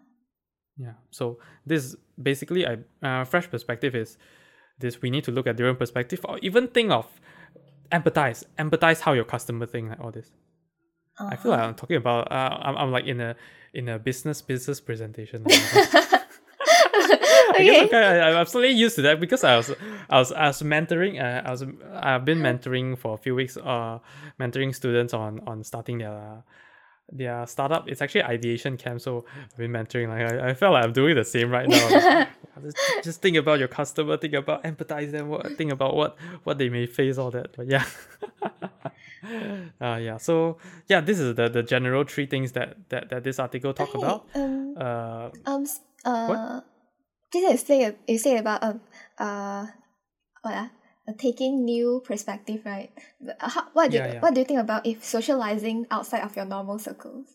Yeah. So this basically I uh, fresh perspective is this we need to look at different perspective or even think of empathize empathize how your customer think like all this. I feel like I'm talking about uh, I'm, I'm like in a in a business business presentation. I guess okay. okay, I, I'm absolutely used to that because I was I was I was mentoring uh, I was I've been mentoring for a few weeks uh mentoring students on on starting their their startup. It's actually ideation camp, so I've been mentoring. Like I, I felt like I'm doing the same right now. just, just think about your customer, think about empathize them, what, think about what what they may face, all that. But yeah. uh, yeah. So yeah, this is the, the general three things that, that, that this article talk Okay, about. Um. Uh, Um. Uh. This is say you say about um. Uh. What? Uh, taking new perspective, right? Uh, how, what do Yeah, you, yeah. what do you think about if socializing outside of your normal circles?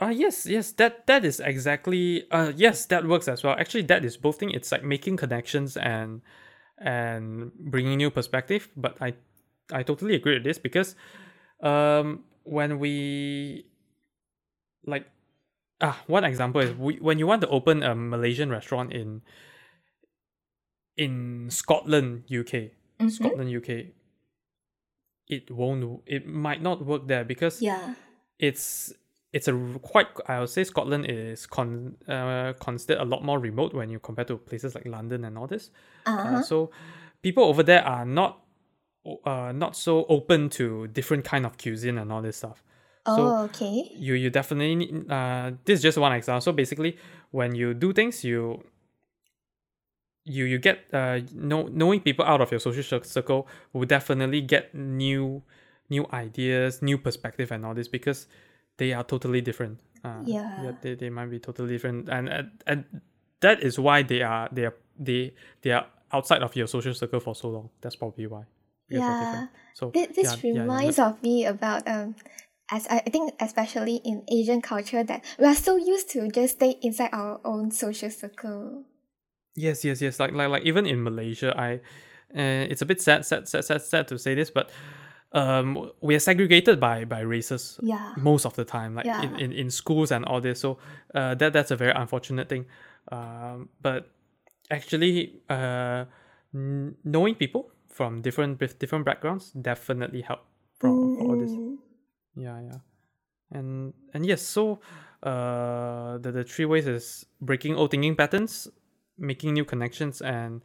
Uh yes, yes, that that is exactly uh yes, that works as well. Actually, that is both thing. It's like making connections and and bringing new perspective. But I I totally agree with this because um when we like ah one example is we, when you want to open a Malaysian restaurant in in Scotland, UK, Mhm. Scotland, UK, it won't it might not work there because Yeah. it's it's a quite I would say Scotland is con uh, considered a lot more remote when you compare to places like London and all this. Uh-huh. Uh, so people over there are not uh not so open to different kind of cuisine and all this stuff. oh, so okay. you you definitely need, uh this is just one example. So basically, when you do things, you you you get uh know, knowing people out of your social circle will definitely get new new ideas, new perspective, and all this because they are totally different. Uh, Yeah. they, they might be totally different, and, and and that is why they are they are they they are outside of your social circle for so long. That's probably why. Yeah. So This, this yeah, yeah, yeah, reminds of me about um, as I I think especially in Asian culture that we are so used to just stay inside our own social circle. Yes, yes, yes. Like, like, like, even in Malaysia, I, uh, it's a bit sad, sad, sad, sad, sad to say this, but um we are segregated by by races Yeah. most of the time like Yeah. in, in, in schools and all this so uh, that that's a very unfortunate thing um, but actually uh, n- knowing people from different different backgrounds definitely help from for all this Mm, yeah yeah and and yes so uh the, the three ways is breaking old thinking patterns making new connections and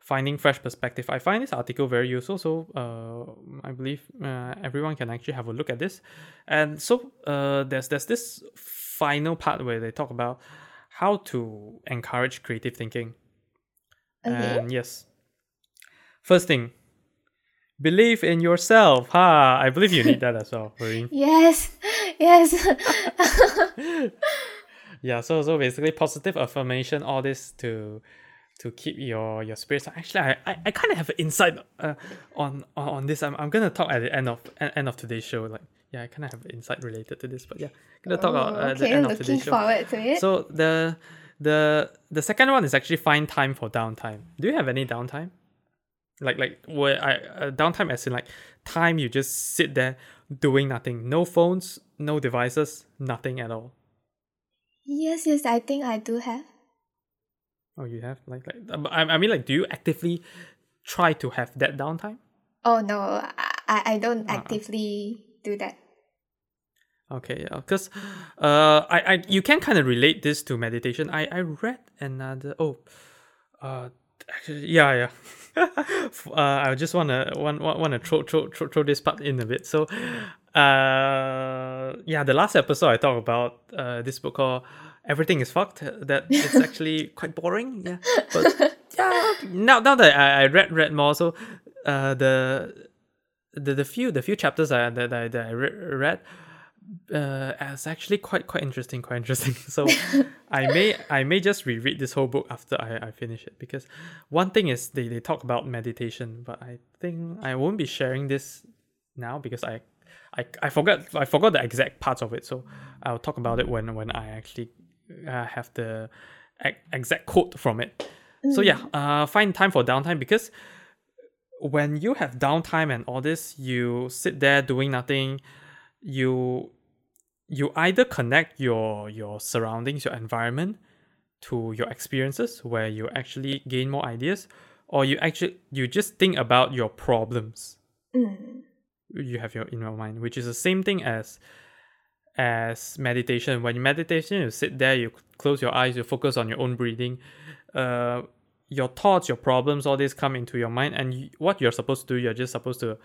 finding fresh perspective i find this article very useful so uh i believe uh, everyone can actually have a look at this and so uh there's there's this final part where they talk about how to encourage creative thinking Okay. and yes first thing believe in yourself ha i believe you need that as well Marine. Yes. Yes. yeah so so basically positive affirmation all this to to keep your your spirits actually i i, I kind of have an insight uh, on, on on this. I'm, I'm gonna talk at the end of end of today's show like yeah i kind of have an insight related to this but yeah gonna talk about Oh, at the okay, end of today's show. forward to it. so the the the second one is actually find time for downtime. Do you have any downtime? Like like where i uh, downtime as in like time you just sit there doing nothing. No phones no devices nothing at all yes, yes, I think I do have. Oh, you have like like um, I, I mean like do you actively try to have that downtime? Oh no, I, I don't Ah. actively do that. Okay, yeah, because uh, I, I you can kind of relate this to meditation. I I read another oh, uh, actually yeah yeah. Uh, I just wanna want want wanna throw, throw throw throw this part in a bit. So, uh, yeah, the last episode I talked about uh this book called Everything Is Fucked. That it's actually quite boring. Yeah, but yeah, now now that I, I read read more, so uh the the the few the few chapters I, that I that I re- read uh it's actually quite quite interesting quite interesting so i may i may just reread this whole book after i i finish it because one thing is they, they talk about meditation but i think i won't be sharing this now because i i, I forgot i forgot the exact parts of it so i'll talk about it when when i actually uh, have the ex- exact quote from it. So yeah uh find time for downtime because when you have downtime and all this you sit there doing nothing you you either connect your your surroundings your environment to your experiences where you actually gain more ideas or you actually you just think about your problems. Mm. You have your in your mind which is the same thing as as meditation. When you meditation you sit there you close your eyes you focus on your own breathing uh your thoughts your problems all this come into your mind and you, what you're supposed to do you're just supposed to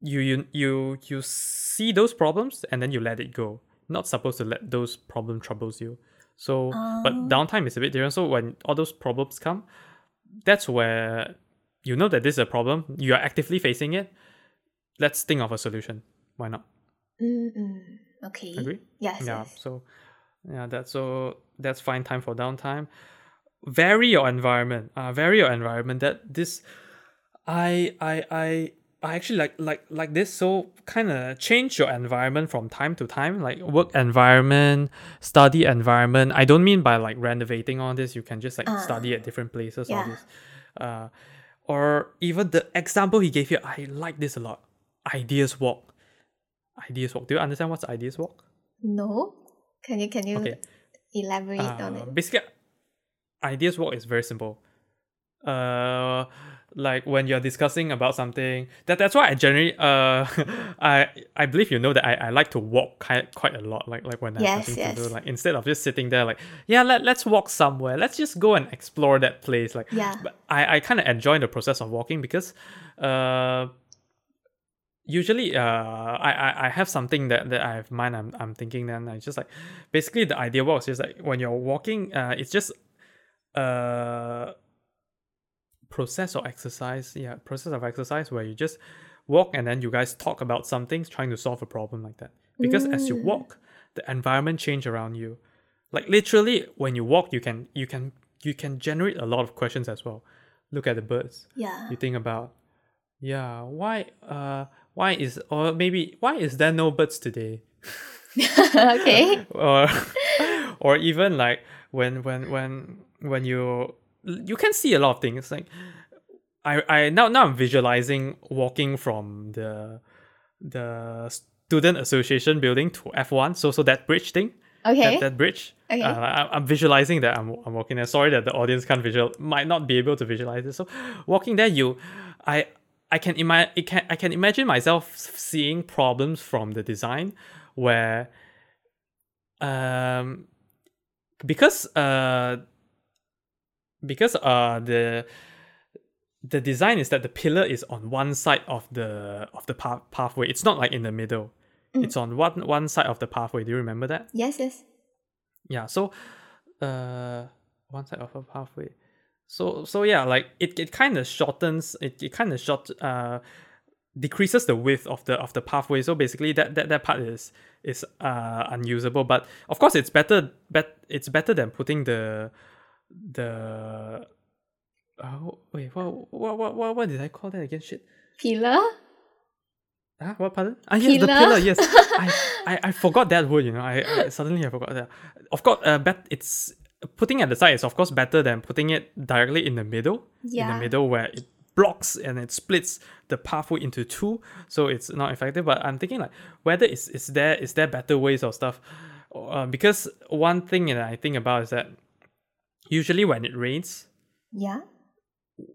you you you you see those problems and then you let it go. Not supposed to let those problem troubles you. So but Oh. downtime is a bit different. So when all those problems come that's where you know that this is a problem you are actively facing it let's think of a solution why not Mm-mm. Okay. Agree? Yes. yeah yes. so yeah that's so that's fine time for downtime vary your environment uh vary your environment that this i i i I actually like like like this so kind of change your environment from time to time like work environment study environment I don't mean by like renovating all this you can just like Ah. study at different places all Yeah. this uh or even the example he gave here I like this a lot ideas walk ideas walk do you understand what's ideas walk No. Can you can you Okay. elaborate on Uh, it? basically, ideas walk is very simple. Uh, like when you're discussing about something, that that's why I generally uh, I I believe you know that I, I like to walk quite quite a lot. Like like when I have Yes, to do, like instead of just sitting there, like yeah, let let's walk somewhere. Let's just go and explore that place. Like Yeah. but I I kind of enjoy the process of walking because uh usually uh I, I I have something that that I have in mind I'm I'm thinking then I just like basically the idea walk is just like when you're walking uh it's just uh process or exercise yeah process of exercise where you just walk and then you guys talk about some things trying to solve a problem like that because as you Mm. walk the environment change around you like literally when you walk you can you can you can generate a lot of questions as well look at the birds Yeah. you think about yeah why uh why is or maybe why is there no birds today okay. or or even like when when when when you you can see a lot of things like I I now now I'm visualizing walking from the the student association building to F1. So so that bridge thing. Okay. That, that bridge. Okay. Uh, I, I'm visualizing that I'm, I'm walking there. Sorry that the audience can't visual might not be able to visualize it. So walking there, you, I I can imagine it can I can imagine myself seeing problems from the design where um because uh because uh the the design is that the pillar is on one side of the of the path, pathway. It's not like in the middle. Mm. It's on one one side of the pathway. Do you remember that? yes, yes. Yeah. So, uh, one side of a pathway. So so yeah, like it, it kind of shortens. It, it kind of short uh decreases the width of the of the pathway. So basically, that that, that part is is uh unusable. But of course, it's better. Bet it's better than putting the the. Oh wait! What what what what what did I call that again? Shit. Pillar? Ah, what pardon? Ah, yes, the Pillar? pillar. Yes, I, I, I forgot that word. You know, I, I suddenly I forgot that. Of course, uh, bet it's putting at the side is of course better than putting it directly in the middle. Yeah. In the middle where it blocks and it splits the pathway into two, so it's not effective. But I'm thinking like whether is is there is there better ways or stuff, uh, because one thing that I think about is that usually when it rains, Yeah.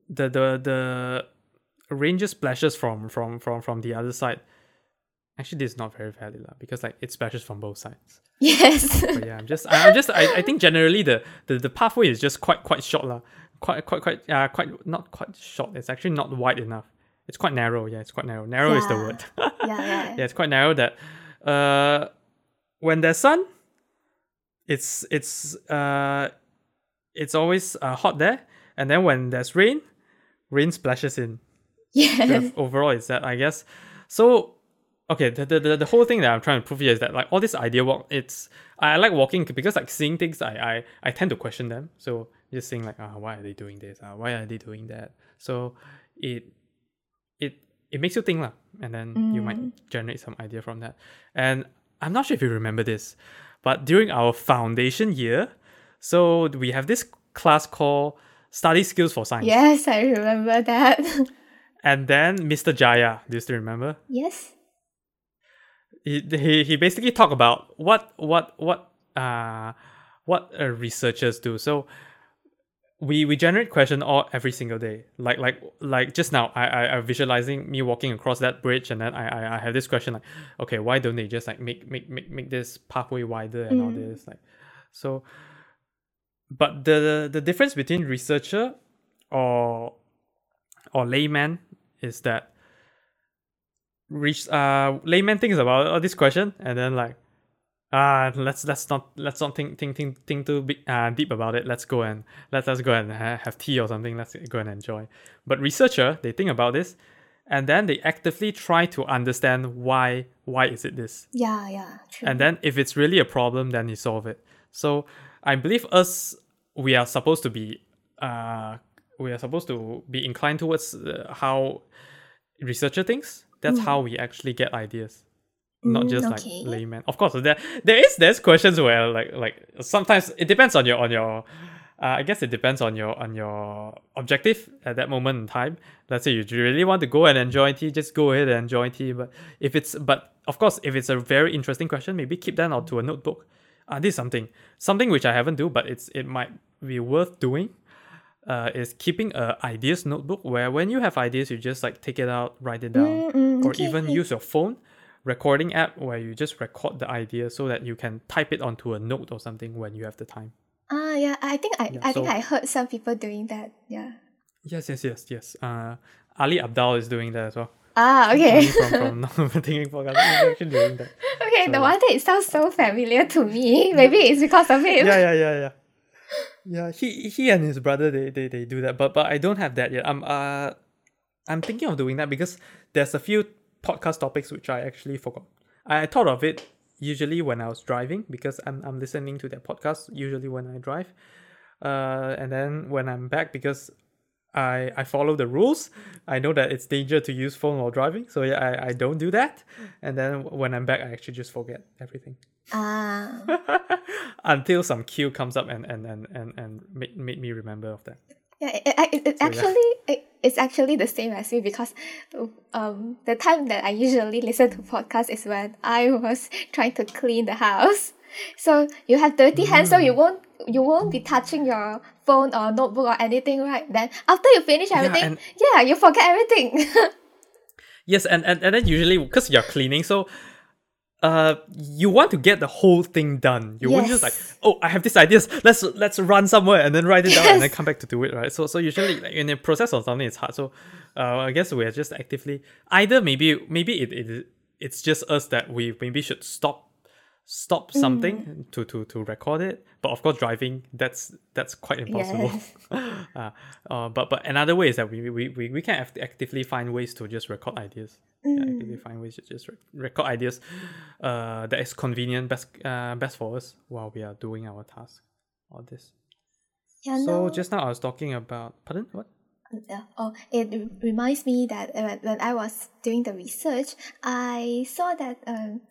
the the the rain just splashes from from from from the other side. Actually, this is not very valid lah, because like it splashes from both sides. Yes. But yeah, I'm just I- I'm just I, I think generally the, the the pathway is just quite quite short lah. Quite quite quite uh quite not quite short. It's actually not wide enough. It's quite narrow. Yeah, it's quite narrow. Narrow is the word. yeah, yeah. yeah, it's quite narrow that uh when there's sun, it's it's uh it's always uh, hot there, and then when there's rain, rain splashes in Yes. overall is that I guess. So okay, the, the the whole thing that I'm trying to prove here is that like all this idea walk, it's I like walking because like seeing things I I, I tend to question them. So just saying like ah why are they doing this? Ah why are they doing that? So it it it makes you think lah, and then you might generate some idea from that. And I'm not sure if you remember this, but during our foundation year, so we have this class called Study Skills for Science. Yes, I remember that. And then Mr. Jaya, do you still remember? yes. He he, he basically talked about what what what uh what uh, researchers do. So we we generate question all every single day. Like like like just now, I I I'm visualizing me walking across that bridge, and then I I, I have this question like, okay, why don't they just like make make make make this pathway wider and all Mm. this like, so. But the the difference between researcher or or layman is that reach uh layman thinks about all this question and then like ah let's let's not let's not think think think think too big uh, deep about it. Let's go and let's let's go and ha- have tea or something. Let's go and enjoy. But researcher they think about this and then they actively try to understand why why is it this? Yeah, yeah. True. and then if it's really a problem then you solve it. So i believe us we are supposed to be uh we are supposed to be inclined towards uh, how researcher thinks that's how we actually get ideas not Mm, just okay. like layman of course there there is there's questions where like like sometimes it depends on your on your uh, I guess it depends on your on your objective at that moment in time. Let's say you really want to go and enjoy tea, just go ahead and enjoy tea. But if it's but of course if it's a very interesting question, maybe keep that onto a notebook. Uh, this is something something which I haven't do, but it's it might be worth doing. Uh, is keeping a ideas notebook where when you have ideas, you just like take it out, write it down, Mm, mm, or okay, even use your phone recording app where you just record the idea so that you can type it onto a note or something when you have the time. Ah, yeah. I think I, Yeah, I think I heard some people doing that. Yeah. Yes, yes, yes, yes. Uh, Ali Abdaal is doing that as well. Ah, okay. From from Not Overthinking Podcast is actually doing that. okay, So- no wonder it sounds so familiar to me. Maybe it's because of him. Yeah, yeah, yeah, yeah. Yeah, he he and his brother they, they, they do that, but but I don't have that yet. I'm uh I'm thinking of doing that because there's a few podcast topics which I actually forgot. I thought of it usually when I was driving because I'm I'm listening to that podcast usually when I drive. Uh and then when I'm back because I I follow the rules. I know that it's danger to use phone while driving, so yeah, I, I don't do that. And then when I'm back, I actually just forget everything Ah, until some cue comes up and and and and, and made, made me remember of that. yeah. It, it, it, So, yeah. actually, it, it's actually the same as me because um the time that I usually listen to podcasts is when I was trying to clean the house. So you have dirty mm. hands, so you mm. won't you won't be touching your phone or notebook or anything, right? Then after you finish everything, yeah, yeah you forget everything. yes, and, and and then usually because you're cleaning, so uh you want to get the whole thing done. You yes. won't just like, oh, I have these ideas. Let's let's run somewhere and then write it yes. down and then come back to do it, right? So so usually like, in the process of something, it's hard. So uh, I guess we're just actively either maybe maybe it, it it's just us that we maybe should stop stop something mm. to, to to record it but of course driving that's that's quite impossible yes. uh, uh, but but another way is that we we, we, we can actively find ways to just record ideas mm. yeah, actively find ways to just re- record ideas uh, that is convenient best uh, best for us while we are doing our task all this yeah, so no. just now i was talking about pardon what yeah. Oh, it reminds me that uh, when I was doing the research, I saw that um,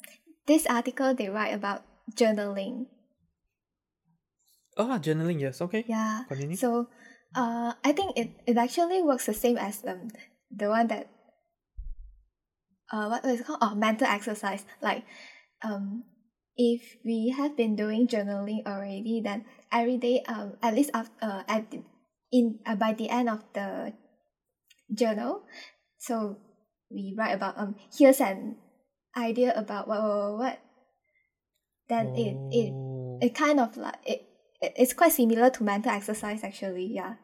this article they write about journaling. Oh, journaling, yes, okay. Yeah. Continue. So, uh, I think it, it actually works the same as um the one that uh what is it called? Oh, mental exercise. Like, um, if we have been doing journaling already, then every day, um, at least after uh, at in uh, by the end of the journal, so we write about um here's an idea about what what, what then oh. it it oh. it kind of like it, it it's quite similar to mental exercise actually yeah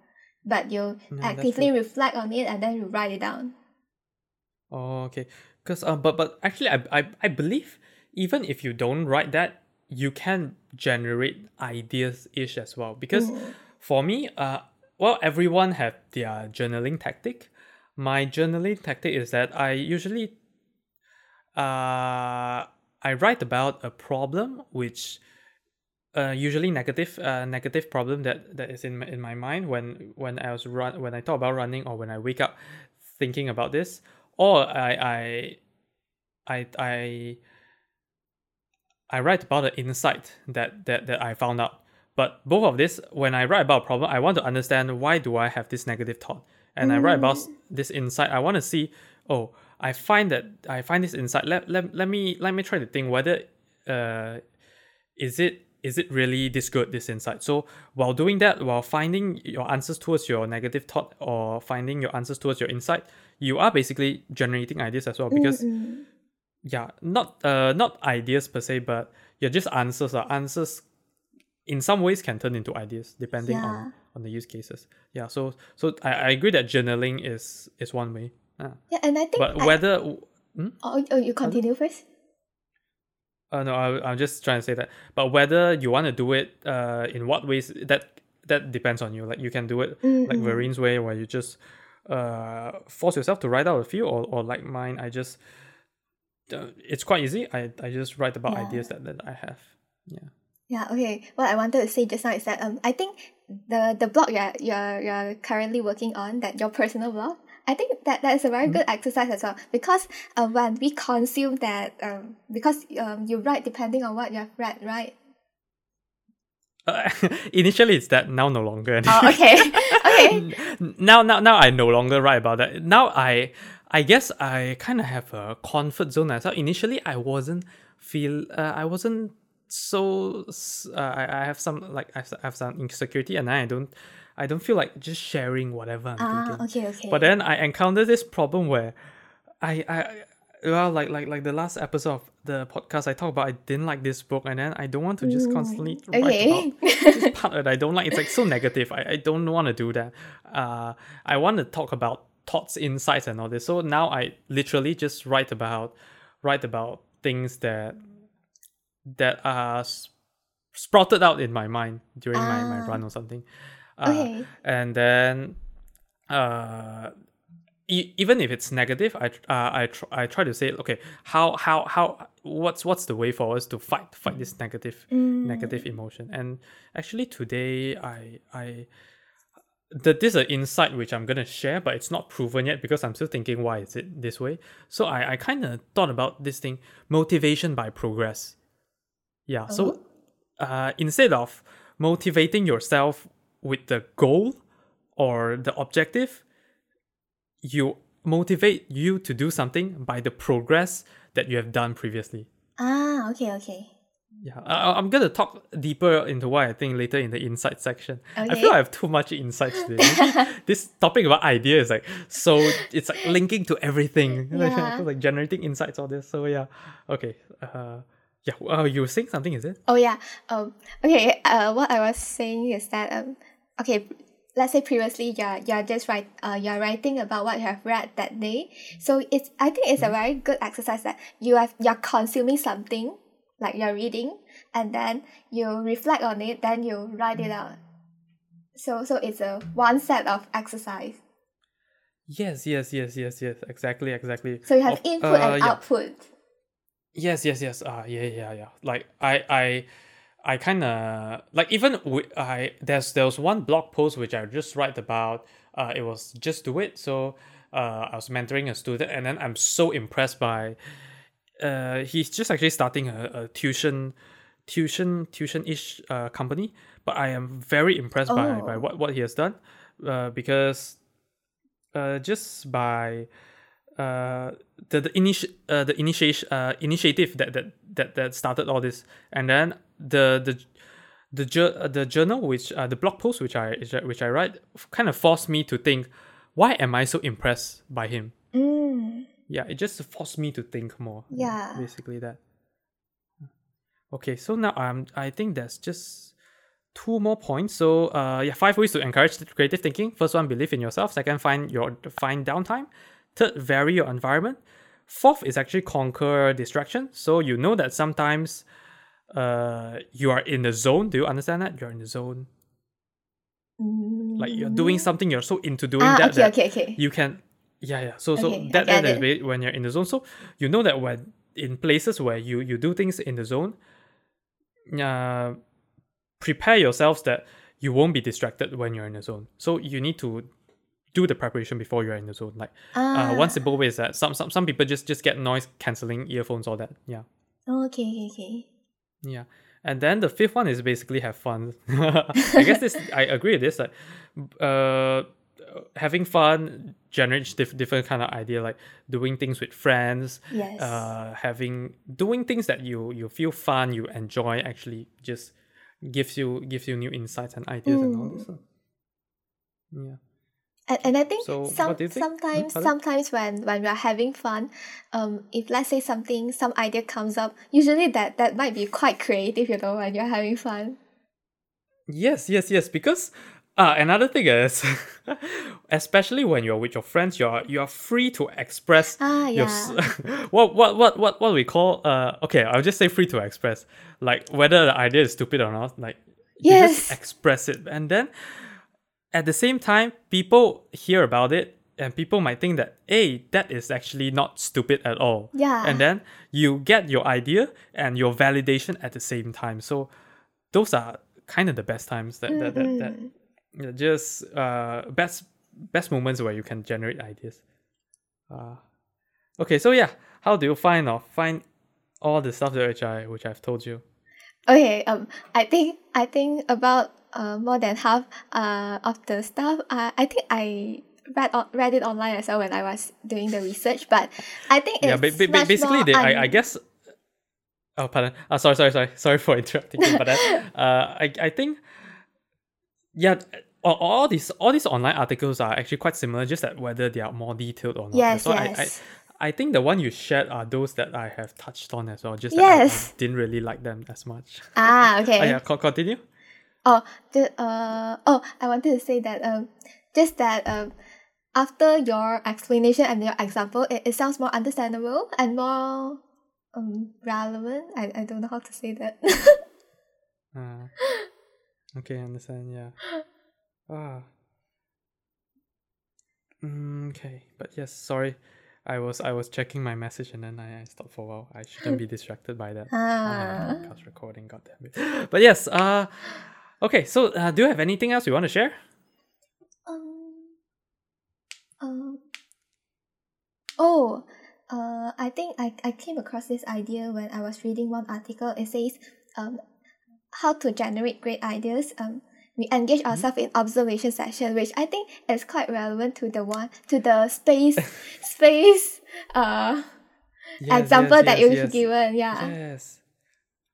but you no, actively reflect on it and then you write it down oh okay because um but but actually I, I i believe even if you don't write that you can generate ideas ish as well because mm. for me uh well everyone have their journaling tactic my journaling tactic is that i usually uh, I write about a problem which uh, usually negative uh, negative problem that, that is in my, in my mind when when I was run when I talk about running or when I wake up thinking about this or I I I I, I write about an insight that, that that I found out but both of this when I write about a problem I want to understand why do I have this negative thought and mm. I write about mm. this insight I want to see oh I find that I find this insight. Let, let, let me let me try to think whether uh is it is it really this good this insight so while doing that while finding your answers towards your negative thought or finding your answers towards your insight you are basically generating ideas as well because mm-hmm. yeah not uh not ideas per se but yeah just answers or answers in some ways can turn into ideas depending yeah. on on the use cases yeah so so I, I agree that journaling is is one way Ah. Yeah, and I think. But I, whether. Hmm? Oh, oh, you continue first. Uh, no, I, I'm just trying to say that. But whether you want to do it uh, in what ways, that that depends on you. Like you can do it mm-hmm. like Verine's way, where you just uh, force yourself to write out a few, or, or like mine, I just uh, it's quite easy. I, I just write about yeah. ideas that, that I have. Yeah. Yeah. Okay. What I wanted to say just now is that um I think the the blog you're you're you're currently working on that your personal blog I think that that is a very mm-hmm. good exercise as well because uh, when we consume that um because um you write depending on what you have read right. Uh, initially, it's that now no longer. Oh, okay. okay. now, now, now, I no longer write about that. Now, I, I guess I kind of have a comfort zone as well. Initially, I wasn't feel. Uh, I wasn't so. Uh, I, I have some like I have some insecurity, and I don't I don't feel like just sharing whatever I'm ah, thinking. okay, okay. But then I encountered this problem where I, I well like like like the last episode of the podcast I talked about I didn't like this book and then I don't want to just mm, constantly okay. write about this part that I don't like. It's like so negative. I, I don't want to do that. Uh I want to talk about thoughts, insights and all this. So now I literally just write about write about things that that are sprouted out in my mind during ah. my, my run or something. Uh, okay. And then, uh, e- even if it's negative, I uh, I tr- I try to say, okay, how how how what's what's the way for us to fight fight this negative mm. negative emotion? And actually, today I I that this is an insight which I'm gonna share, but it's not proven yet because I'm still thinking why is it this way. So I, I kind of thought about this thing, motivation by progress. Yeah. Oh. So uh, instead of motivating yourself with the goal or the objective, you motivate you to do something by the progress that you have done previously. Ah, okay, okay. Yeah, I, I'm gonna talk deeper into why I think later in the insight section. I Okay. feel I have too much insights today. this topic about idea is like so it's like linking to everything. Yeah. like generating insights, all this. So yeah, okay. Uh, yeah. Uh, you were saying something, is it? Oh yeah. Um. Okay. Uh. What I was saying is that um. Okay. Let's say previously you're you're just write uh you're writing about what you have read that day. So it's I think it's a very good exercise that you have you're consuming something like you're reading and then you reflect on it then you write it out. So so it's a one set of exercise. Yes, yes, yes, yes, yes. Exactly, exactly. So you have input uh, and yeah. output. Yes, yes, yes. Ah, yeah, yeah, yeah. Like I, I, I kind of like even wi- I there's there was one blog post which I just write about. Uh, it was just do it. So uh, I was mentoring a student, and then I'm so impressed by. Uh, he's just actually starting a, a tuition, tuition, tuition ish uh company. But I am very impressed by by Oh. what what he has done, uh, because, uh, just by uh the the initi- uh, the initiation uh initiative that that that that started all this. And then the the the jour- uh, the journal which uh, the blog post which I which I, write kind of forced me to think why am I so impressed by him? Mm. yeah it just forced me to think more Yeah. basically that. Okay so now um I think there's just two more points. So uh yeah five ways to encourage creative thinking. First one believe in yourself. Second find your find downtime third vary your environment. Fourth is actually conquer distraction. So you know that sometimes uh you are in the zone. Do you understand that? You're in the zone. Like you're doing something you're so into doing Ah, that okay, that okay, okay. you can yeah yeah. So so Okay, that, that is when you're in the zone. So you know that when in places where you you do things in the zone uh prepare yourselves that you won't be distracted when you're in the zone. So you need to do the preparation before you're in the zone like Ah, uh, one simple way is that some, some some people just just get noise cancelling earphones all that yeah oh, okay, okay, okay. yeah. And then the fifth one is basically have fun. I guess this I agree with this. Like uh having fun generates diff- different kind of idea like doing things with friends Yes. uh having doing things that you you feel fun you enjoy actually just gives you gives you new insights and ideas and all this uh. yeah And, and I think So, some what do you think? Sometimes sometimes when when we are having fun, um, if let's say something some idea comes up, usually that that might be quite creative, you know, when you're having fun. Yes, yes, yes. Because uh, another thing is, especially when you're with your friends, you're you're free to express Ah, yeah. s- what what what what what we call uh okay. I'll just say free to express, like whether the idea is stupid or not. Like you just express it, and then at the same time, people hear about it. And people might think that, hey, that is actually not stupid at all. Yeah. And then you get your idea and your validation at the same time. So those are kind of the best times that that, that, that Mm-mm. just uh best best moments where you can generate ideas uh okay so yeah how do you find or find all the stuff that which i which i've told you Okay. Um. I think I think about uh more than half uh of the stuff. Uh, I think I read on, read it online as well when I was doing the research. But I think it's yeah ba- ba- basically they, I, I guess oh pardon uh, sorry sorry sorry sorry for interrupting you but uh, uh i i think yeah all, all these all these online articles are actually quite similar just that whether they are more detailed or not Yes. so I, I. I think the one you shared are those that I have touched on as well. Just that I- I, Yes. didn't really like them as much. ah. Okay. Oh, yeah, co- continue. Oh, the uh oh, I wanted to say that um, just that um, after your explanation and your example, it, it sounds more understandable and more um relevant. I, I don't know how to say that. Uh, okay, I understand. Yeah. Ah. Mm, okay, but yes, sorry. I was I was checking my message and then I, I stopped for a while. I shouldn't be distracted by that. on ah. my podcast recording. God damn it. But yes. Uh. Okay. So, uh, do you have anything else you want to share? Um. Um. Oh. Uh, I think I, I came across this idea when I was reading one article. It says um, how to generate great ideas. Um, we engage Mm-hmm. ourselves in observation session, which I think is quite relevant to the one to the space space uh Yes, example yes, that yes, you've given. Yeah. Yes.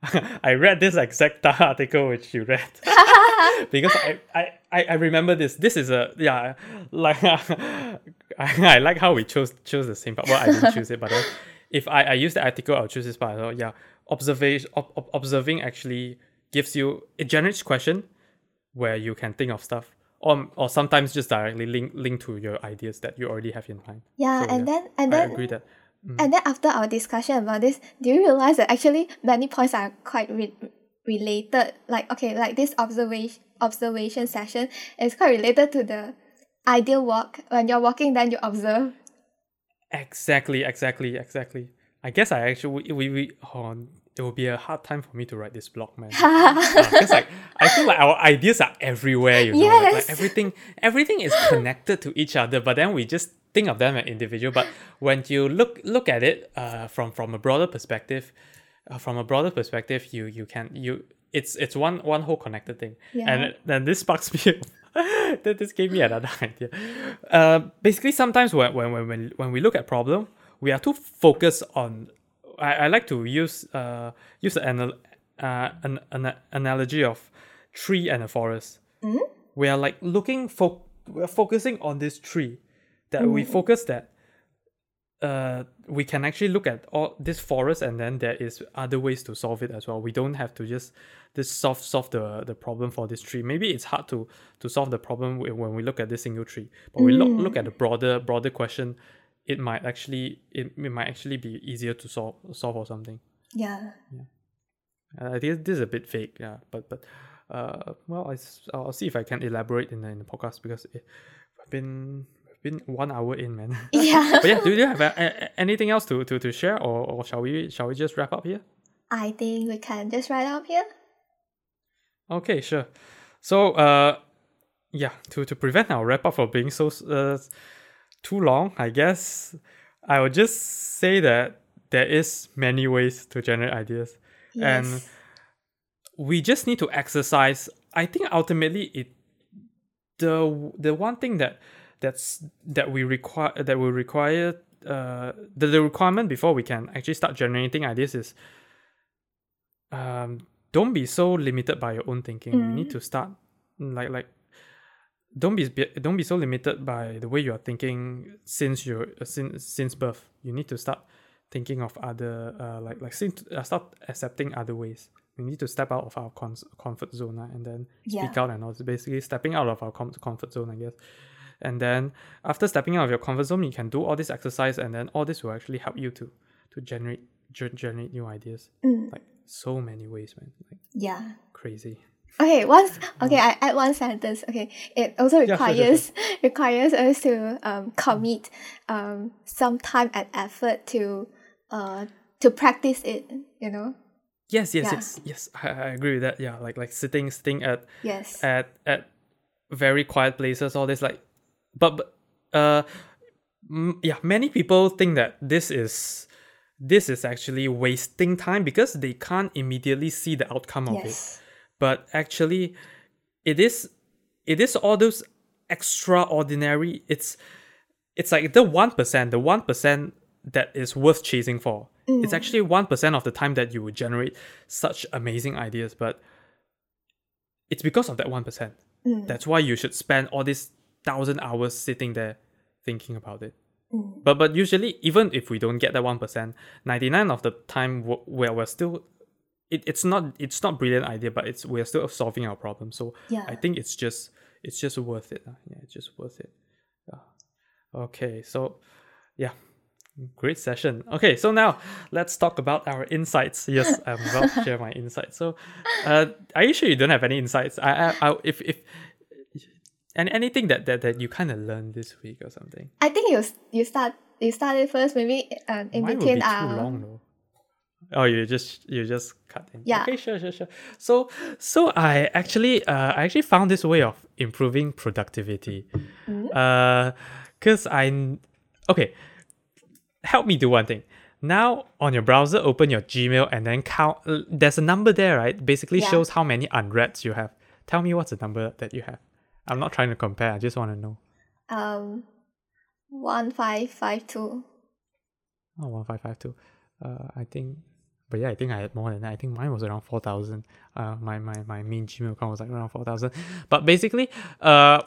I read this exact article which you read because I, I, I remember this. This is a yeah like I, I like how we chose chose the same part. Well, I didn't choose it, but then if I, I use the article, I'll choose this part. So yeah, observation ob, ob- observing actually gives you it generates question where you can think of stuff. Or, or sometimes just directly link link to your ideas that you already have in mind. Yeah, So, and yeah, then and I then agree that Mm. and then after our discussion about this, do you realize that actually many points are quite re- related? Like okay, like this observation observation session is quite related to the ideal walk. When you're walking, then you observe. Exactly, exactly, exactly. I guess I actually we we oh, it will be a hard time for me to write this blog, man. Because like I feel like our ideas are everywhere, you know. like- Like, everything everything is connected to each other, but then we just think of them as individual. But when you look look at it uh, from from a broader perspective, uh, from a broader perspective, you you can you it's it's one one whole connected thing. Yeah. And then this sparks me. that this gave me another idea. Uh, basically, sometimes when when when when we look at problem, we are too focused on. I, I like to use uh use an uh, an, an analogy of tree and a forest. We are like looking for we're focusing on this tree, that we focus that uh, we can actually look at all this forest and then there is other ways to solve it as well. We don't have to just just solve solve the, the problem for this tree. Maybe it's hard to to solve the problem when we look at this single tree, but we look look at the broader broader question. It might actually it, it might actually be easier to solve solve or something. Yeah. Uh, I think this is a bit vague, yeah. But but uh, well, I, I'll see if I can elaborate in the, in the podcast because it, I've been been one hour in, man. Yeah. but yeah, do you have a, a- anything else to, to, to share, or, or shall we shall we just wrap up here? I think we can just wrap up here. Okay, sure. So uh, yeah, to to prevent our wrap up from being so uh, too long, I guess I would just say that there is many ways to generate ideas. And we just need to exercise i think ultimately it the the one thing that that's that we require that will require uh the, the requirement before we can actually start generating ideas is um don't be so limited by your own thinking. We need to start mm, like like don't be don't be so limited by the way you are thinking since you're uh, since since birth. You need to start thinking of other uh, like like since, uh, start accepting other ways. We need to step out of our cons- comfort zone uh, and then speak Yeah. out and also basically stepping out of our com- comfort zone i guess and then after stepping out of your comfort zone you can do all this exercise and then all this will actually help you to to generate ge- generate new ideas Mm. like so many ways man like Yeah. crazy Okay, once okay, I add one sentence. Okay, it also sure, sure, requires requires us to um commit um some time and effort to uh to practice it. You know. yes yes Yeah. yes yes I, I agree with that yeah like like sitting sitting at Yes. at at very quiet places all this like but, uh m- yeah many people think that this is this is actually wasting time because they can't immediately see the outcome of it. But actually it is it is all those extraordinary it's it's like the 1% the 1% that is worth chasing for. It's actually 1% of the time that you would generate such amazing ideas but it's because of that 1% Mm. that's why you should spend all these thousand hours sitting there thinking about it. Mm. but but usually even if we don't get that 1% 99 of the time where we're still it, it's not it's not brilliant idea but it's we're still solving our problem. So Yeah. i think it's just it's just worth it yeah it's just worth it. Yeah. okay so yeah. Great session. Okay so now let's talk about our insights. Yes i'm about to share my insights. So uh are you sure you don't have any insights? I i, I if if and anything that that, that you kind of learned this week or something I think you you start you started first. Maybe uh, in Mine between would be our too long though. Oh, you just you just cut in. Yeah. Okay, sure, sure, sure. So so I actually uh I actually found this way of improving productivity. Mm. Uh, cause I okay. Help me do one thing. Now on your browser, open your Gmail and then count. uh, There's a number there, right? Basically Yeah. shows how many unreads you have. tell me what's the number that you have. I'm not trying to compare. I just want to know. Um, one five five two. Oh, one five five two. Uh, I think, but yeah, I think I had more than that. I think mine was around four thousand. Uh, my my my main Gmail account was like around four thousand. But basically, uh,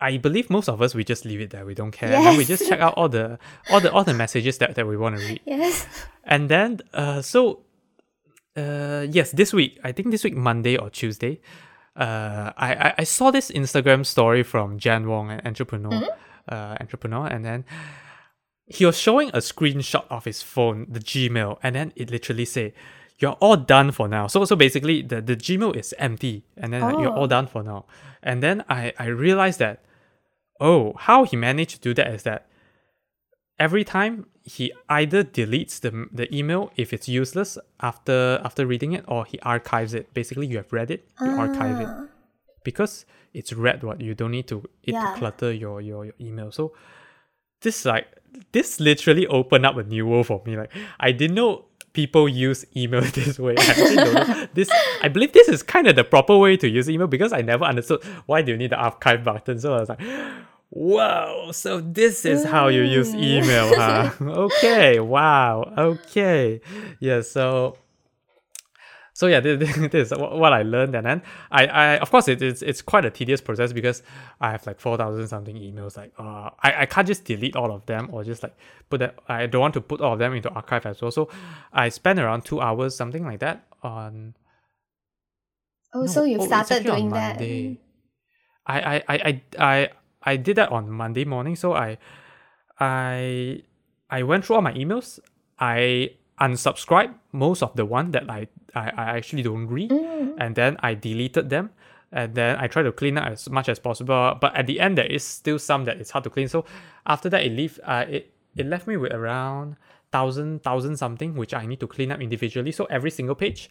I believe most of us we just leave it there. We don't care. And we just check out all the all the all the messages that, that we want to read. Yes. And then uh so uh yes, this week, I think this week Monday or Tuesday, uh I I, I saw this Instagram story from Jan Wong, an entrepreneur, uh entrepreneur, and then he was showing a screenshot of his phone, the Gmail, and then it literally say, You're all done for now. So so basically the, the Gmail is empty and then like, you're all Oh. done for now. And then I, I realized that oh, how he managed to do that is that every time he either deletes the, the email if it's useless after after reading it or he archives it. Basically you have read it, you archive it. Ah, Because it's read what you don't need to it Yeah. to clutter your, your your email. So this like this literally opened up a new world for me. Like I didn't know people use email this way. I don't know. This I believe this is kind of the proper way to use email because I never understood why do you need the archive button. So I was like, Whoa, so this is how you use email, huh? okay, wow, okay. Yeah, so so yeah, this, this is what I learned, and then I, I of course it, it's it's quite a tedious process because I have like four thousand something emails. Like, uh, I, I can't just delete all of them or just like put that. I don't want to put all of them into archive as well. So I spent around two hours, something like that, on. Oh, no, so you oh, started doing that. I, I, I, I, I, I did that on Monday morning. So I, I, I went through all my emails. I unsubscribed most of the one that I, I, I actually don't read, Mm. and then I deleted them. And then I try to clean up as much as possible. But at the end, there is still some that it's hard to clean. So after that, it leave, uh, it, it left me with around thousand, thousand something, which I need to clean up individually. So every single page,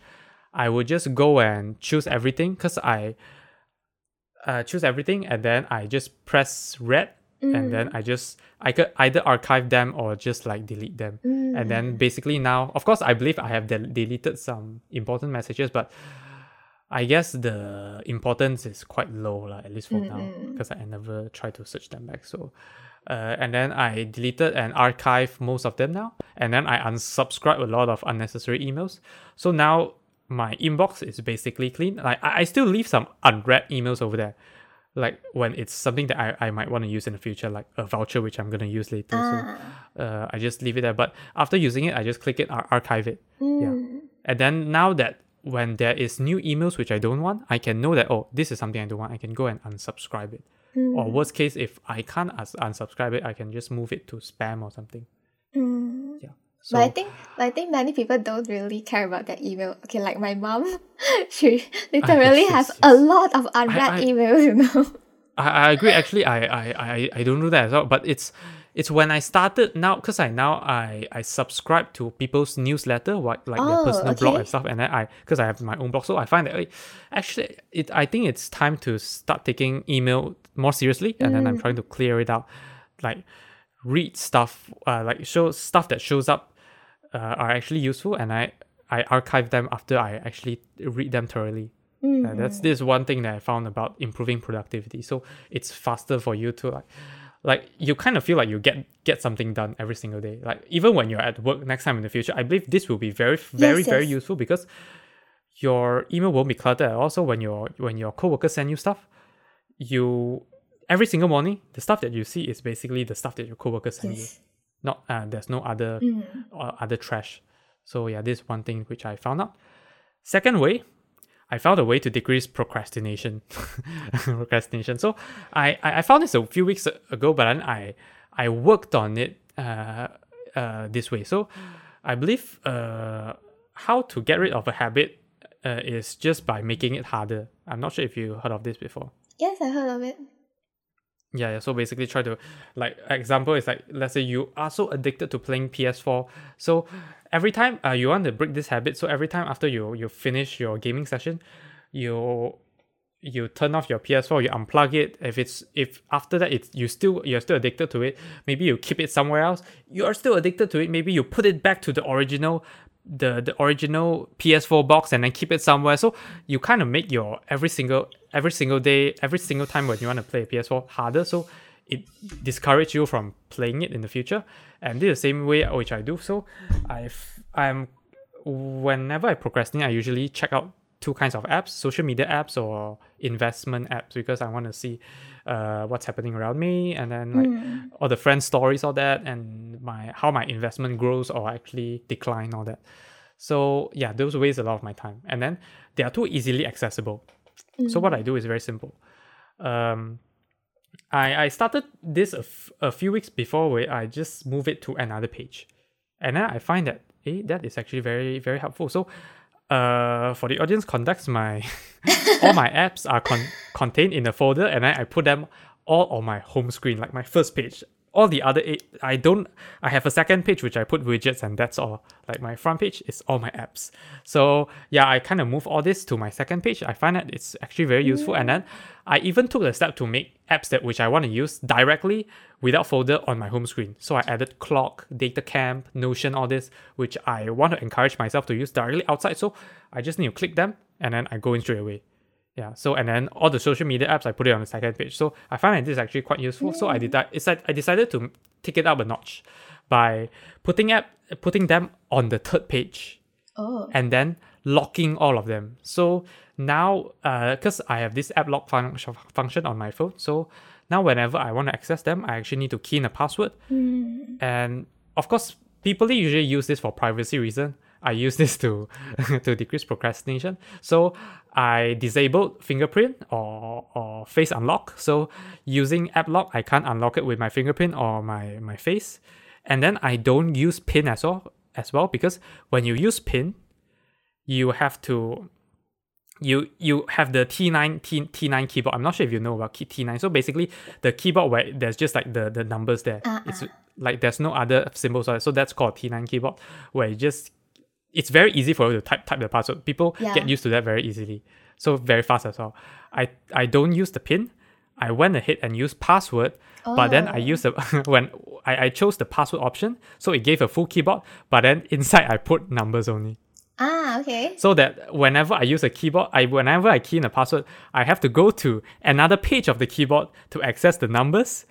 I would just go and choose everything because I uh, choose everything and then I just press red and then I just I could either archive them or just like delete them. And then basically now, of course, I believe I have del- deleted some important messages, but I guess the importance is quite low, lah, at least for now, because I never try to search them back. So, uh, and then I deleted and archived most of them now, and then I unsubscribe a lot of unnecessary emails. So now my inbox is basically clean. Like I, I still leave some unread emails over there, like when it's something that I, I might want to use in the future, like a voucher which I'm gonna use later. Ah. So uh, I just leave it there. But after using it, I just click it, ar- archive it. Mm. Yeah. And then now that when there is new emails which I don't want, I can know that oh this is something I don't want. I can go and unsubscribe it. Mm. Or worst case, if I can't unsubscribe it, I can just move it to spam or something. Mm. So but I think I think many people don't really care about that email. Okay, like my mom, she literally has a lot of unread I- emails, you know. I, I agree. Actually, I, I, I, I don't do that as well. But it's it's when I started now because I now I, I subscribe to people's newsletter, what like their Oh, personal blog and stuff, and then I because I have my own blog, so I find that eh, actually it I think it's time to start taking email more seriously, and then I'm trying to clear it out, like read stuff, uh, like show stuff that shows up, uh, are actually useful, and I I archive them after I actually read them thoroughly. Uh, that's this one thing that I found about improving productivity. So it's faster for you to like, like you kind of feel like you get get something done every single day. Like even when you're at work next time in the future, I believe this will be very very Yes, very yes. useful because your email won't be cluttered. Also, when your when your coworkers send you stuff, you every single morning the stuff that you see is basically the stuff that your coworkers send you. Not uh, there's no other uh, other trash. So yeah, this is one thing which I found out. Second way, I found a way to decrease procrastination. procrastination. So I, I I found this a few weeks ago, but then I I worked on it uh, uh, this way. So I believe uh, how to get rid of a habit uh, is just by making it harder. I'm not sure if you heard of this before. Yes, I heard of it. Yeah, yeah. So basically, try to like example is like let's say you are so addicted to playing PS4. So every time uh, you want to break this habit, so every time after you you finish your gaming session, you you turn off your PS4, you unplug it. If it's if after that it's you still you're still addicted to it, maybe you keep it somewhere else. You are still addicted to it. Maybe you put it back to the original the the original PS4 box and then keep it somewhere. So you kind of make your every single every single day, every single time when you want to play a PS4 harder. So it discourage you from playing it in the future. And this is the same way which I do. So I've I'm whenever I procrastinate, I usually check out two kinds of apps social media apps or investment apps because i want to see uh, what's happening around me and then like Mm. all the friend stories all that and my how my investment grows or actually decline all that. So yeah those waste a lot of my time. And then they are too easily accessible. So what i do is very simple. Um i i started this a, f- a few weeks before where i just move it to another page. And then i find that eh, that is actually very very helpful. So uh for the audience context my all my apps are con- contained in a folder and then i put them all on my home screen like my first page all the other eight i don't i have a second page which i put widgets and that's all. Like my front page is all my apps. So yeah i kind of move all this to my second page. I find that it's actually very useful. And then i even took the step to make apps that which i want to use directly without folder on my home screen. So i added clock DataCamp notion all this which i want to encourage myself to use directly outside. So i just need to click them and then i go in straight away yeah. So and then all the social media apps I put it on the second page. So I find that this is actually quite useful. So I did it's like I decided to take it up a notch by putting app putting them on the third page Oh. and then locking all of them. So now, because I have this app lock fun- function on my phone, so now whenever I want to access them, I actually need to key in a password. Mm. And of course, people usually use this for privacy reason. I use this to to decrease procrastination. So I disabled fingerprint or or face unlock. So using app lock, I can't unlock it with my fingerprint or my my face. And then I don't use pin as well as well because when you use pin, you have to you you have the T9 T, T9 keyboard. I'm not sure if you know about T9. So basically the keyboard where there's just like the, the numbers there. Ah, It's like there's no other symbols. So that's called T9 keyboard where it just it's very easy for you to type type the password. People Yeah. get used to that very easily. So very fast as well. I I don't use the pin. I went ahead and used password, but then I Oh. used the when I, I chose the password option, so it gave a full keyboard, but then inside I put numbers only Ah, okay. so that whenever I use a keyboard, I whenever I key in a password, I have to go to another page of the keyboard to access the numbers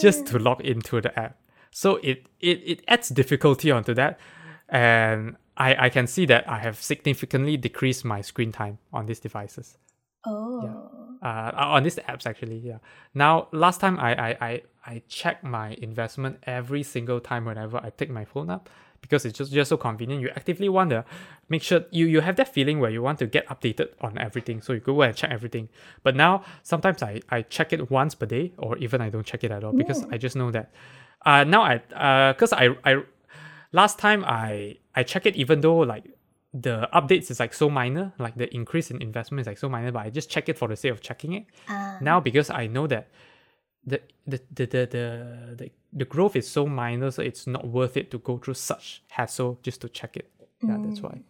just to log into the app. So it it, it adds difficulty onto that. And I, I can see that I have significantly decreased my screen time on these devices. Oh. Yeah. Uh, on these apps actually, yeah. Now last time I I, I, I check my investment every single time whenever I take my phone up because it's just, just so convenient. You actively want to make sure you, you have that feeling where you want to get updated on everything. So you go and check everything. But now sometimes I, I check it once per day or even I don't check it at all because I just know that uh now I uh because I I last time I I check it even though like the updates is like so minor, like the increase in investment is like so minor, but I just check it for the sake of checking it. Ah. Now because I know that the the the the the, the, the growth is so minor, so it's not worth it to go through such hassle just to check it. Yeah, that's why.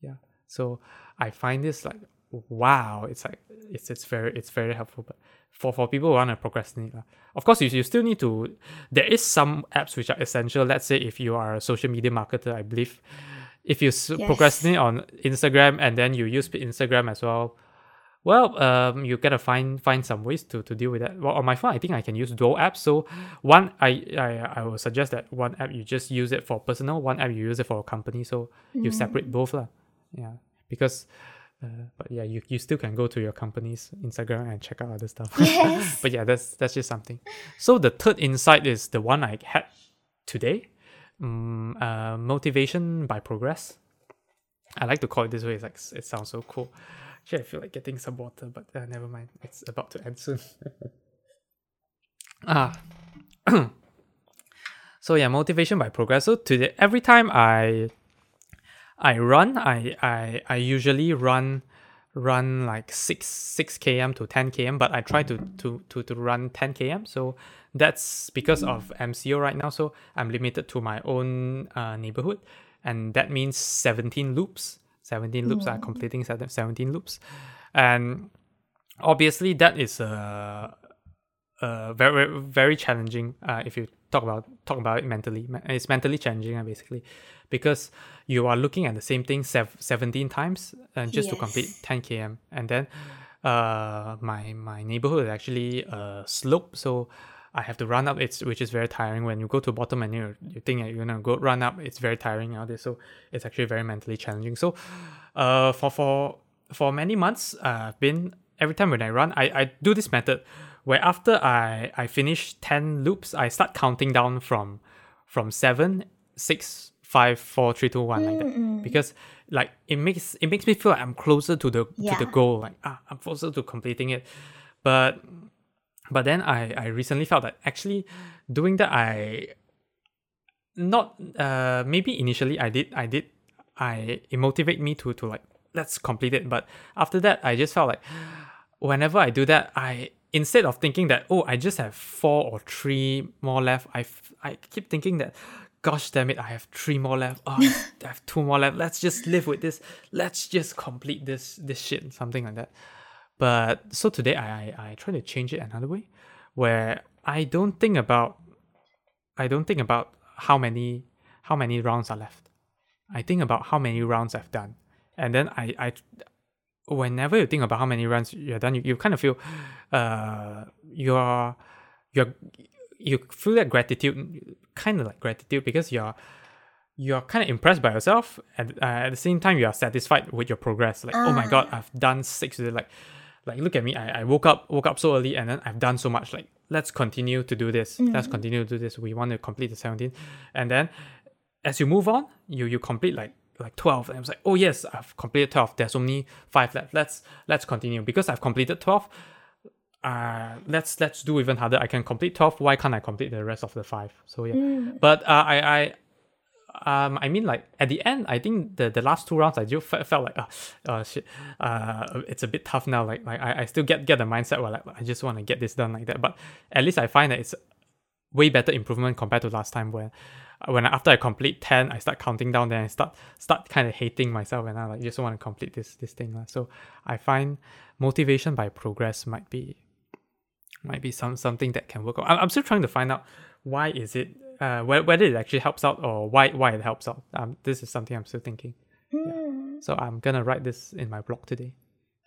Yeah. So I find this like wow, it's like it's it's very it's very helpful. But for, for people who want to procrastinate, of course you, you still need to there is some apps which are essential. Let's say if you are a social media marketer, I believe if you Yes. procrastinate on Instagram and then you use Instagram as well, well, um, you gotta find find some ways to, to deal with that. Well, on my phone, I think I can use dual apps. So one, I, I I will suggest that one app you just use it for personal, one app you use it for a company. So you separate both, lah. Yeah, because. Uh, but yeah, you, you still can go to your company's Instagram and check out other stuff. Yes. but yeah, that's that's just something. So the third insight is the one I had today. Mm, uh, motivation by progress. I like to call it this way. It's like it sounds so cool. Actually, I feel like getting some water, but uh, never mind. It's about to end soon. ah. so yeah, motivation by progress. So today, every time I I run, I I I usually run run like six six km to ten km, but I try to to to to run ten km. So that's because of MCO right now. So I'm limited to my own uh, neighborhood, and that means seventeen loops. Seventeen loops are completing 17 loops, and obviously that is a uh very very, very challenging. Uh, if you talk about talk about it mentally, it's mentally challenging, basically, because you are looking at the same thing sev- seventeen times uh, just to complete ten km, and then uh my my neighborhood is actually a slope, so. I have to run up, it's which is very tiring. When you go to bottom and you you think you're gonna go run up, it's very tiring out there. So it's actually very mentally challenging. So, uh, for for for many months, uh, I've been every time when I run, I, I do this method where after I I finish ten loops, I start counting down from from seven, six, five, four, three, two, one, like that. Because like it makes it makes me feel like I'm closer to the to the goal. Like ah, I'm closer to completing it. But but then I I recently felt that actually doing that I not uh maybe initially I did I did I it motivate me to to like let's complete it but after that I just felt like whenever I do that I instead of thinking that oh I just have four or three more left I f- I keep thinking that gosh damn it I have three more left oh I have two more left let's just live with this let's just complete this this shit something like that but so today I I, I try to change it another way where I don't think about I don't think about how many how many rounds are left. I think about how many rounds I've done. And then I, I whenever you think about how many rounds you're done, you, you kind of feel uh you're you're you feel that gratitude kind of like gratitude because you're you're kind of impressed by yourself and uh, at the same time you are satisfied with your progress. Like oh my god i've done six like like look at me I, I woke up woke up so early and then i've done so much. Like let's continue to do this. Let's continue to do this. We want to complete the 17 and then as you move on you you complete like like 12 and i was like oh yes i've completed 12 there's only five left. Let's let's continue. Because i've completed 12 uh let's let's do even harder i can complete 12 why can't i complete the rest of the five so yeah but uh, i i um, I mean, like at the end, I think the, the last two rounds, I just felt, felt like, oh, oh shit, uh, it's a bit tough now. Like, like I, I still get get the mindset where like I just want to get this done like that. But at least I find that it's way better improvement compared to last time where when I, after I complete ten, I start counting down, then I start start kind of hating myself, and I like just want to complete this this thing. So I find motivation by progress might be might be some something that can work out. I'm, I'm still trying to find out why is it uh whe- whether it actually helps out or why why it helps out. Um, this is something I'm still thinking. Hmm. So I'm gonna write this in my blog today.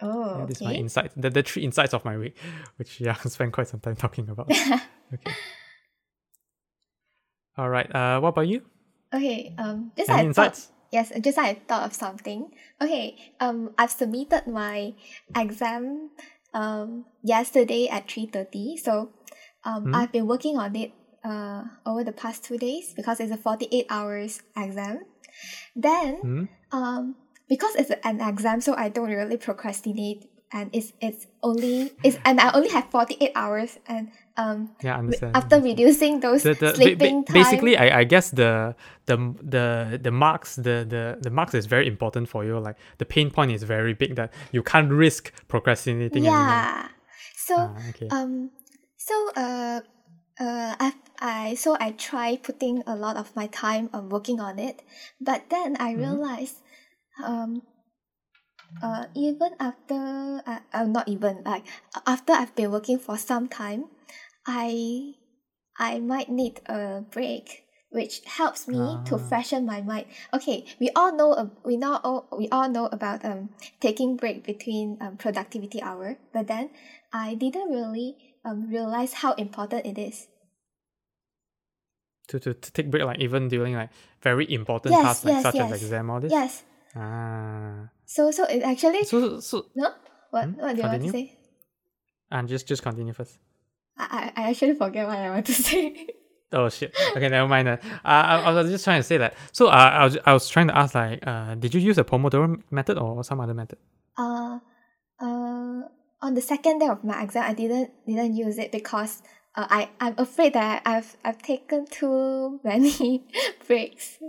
Oh, Yeah, this is my okay. insights, the, the three insights of my week, which yeah, I spent quite some time talking about. okay. All right. Uh, what about you? Okay. Um, just Any I thought, yes, just I thought of something. Okay. Um, I've submitted my exam um yesterday at three thirty. So, um, Hmm? I've been working on it uh over the past two days because it's a forty eight hours exam. Then, Hmm? um, because it's an exam, so I don't really procrastinate, and it's it's only it's and I only have forty eight hours, and um, Yeah, I understand. after reducing those the, the, ba- ba- sleeping time. basically I, I guess the the the the marks the, the the marks is very important for you like the pain point is very big that you can't risk procrastinating anymore. yeah. So Ah, okay. um, so uh, uh, I I so I try putting a lot of my time on working on it, but then I Mhm. realized, um, uh, even after uh, uh, not even like after I've been working for some time, I I might need a break, which helps me to Ah. freshen my mind. Okay, we all know uh, we now all we all know about um taking break between um, productivity hour, but then I didn't really um realize how important it is. to, to, to take break like even during like very important Yes, tasks like yes, such as yes. exam all this. Yes. Ah. So so it actually So so no what Hmm? what do you want to say? and just just continue first. I, I actually forget what I want to say. Oh shit. Okay, never mind then. Uh, I, I was just trying to say that. So uh, I was I was trying to ask like, uh, did you use a Pomodoro method or some other method? uh, uh, on the second day of my exam, I didn't didn't use it because uh, I I'm afraid that I've I've taken too many breaks.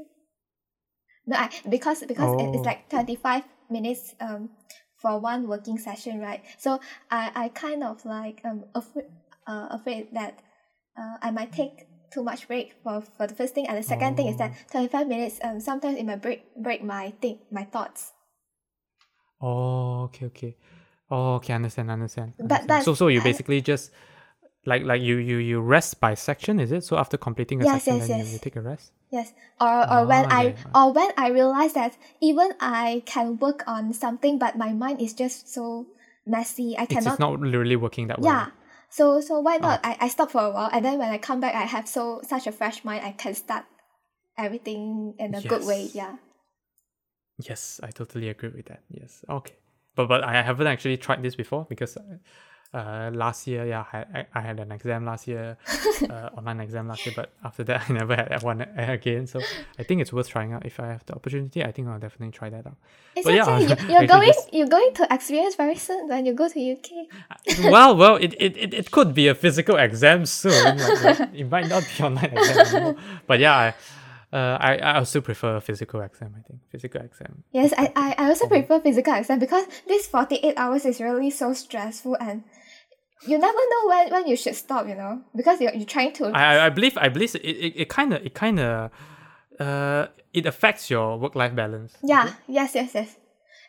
No, I because because it, Oh. it's like twenty five minutes um for one working session, right? So I I kind of like um afraid uh afraid that uh I might take too much break for, for the first thing and the second thing is that 25 minutes um sometimes it might break break my think my thoughts Oh, okay, okay. Oh, okay, understand, understand. But understand. so so you I- basically just like like you you you rest by section, is it? So after completing a Yes, section, yes, then yes. You, you take a rest. Yes, or or when Ah, I or when I realize that even I can work on something, but my mind is just so messy. I cannot. It's not really working that well. yeah. So so why not? Ah. I, I stop for a while, and then when I come back, I have so such a fresh mind. I can start everything in a good way. Yeah. Yes, I totally agree with that. Yes. Okay. But but I haven't actually tried this before because uh last year yeah I I, I had an exam last year uh, online exam last year but after that I never had one again so I think it's worth trying out if I have the opportunity I think I'll definitely try that out. It's But yeah, okay. You, actually you're going. just- You're going to experience very soon when you go to UK. well, well, it, it, it, it could be a physical exam soon. like- like, it might not be online exam anymore. But yeah, I, uh, I I still prefer a physical exam. I think physical exam. Yes, I, I, I also prefer physical exam because this 48 hours is really so stressful and you never know when, when you should stop, you know, because you're, you're trying to. I I- believe I believe it it, it kind of it kind of uh it affects your work life balance. yeah, yes, yes, yes.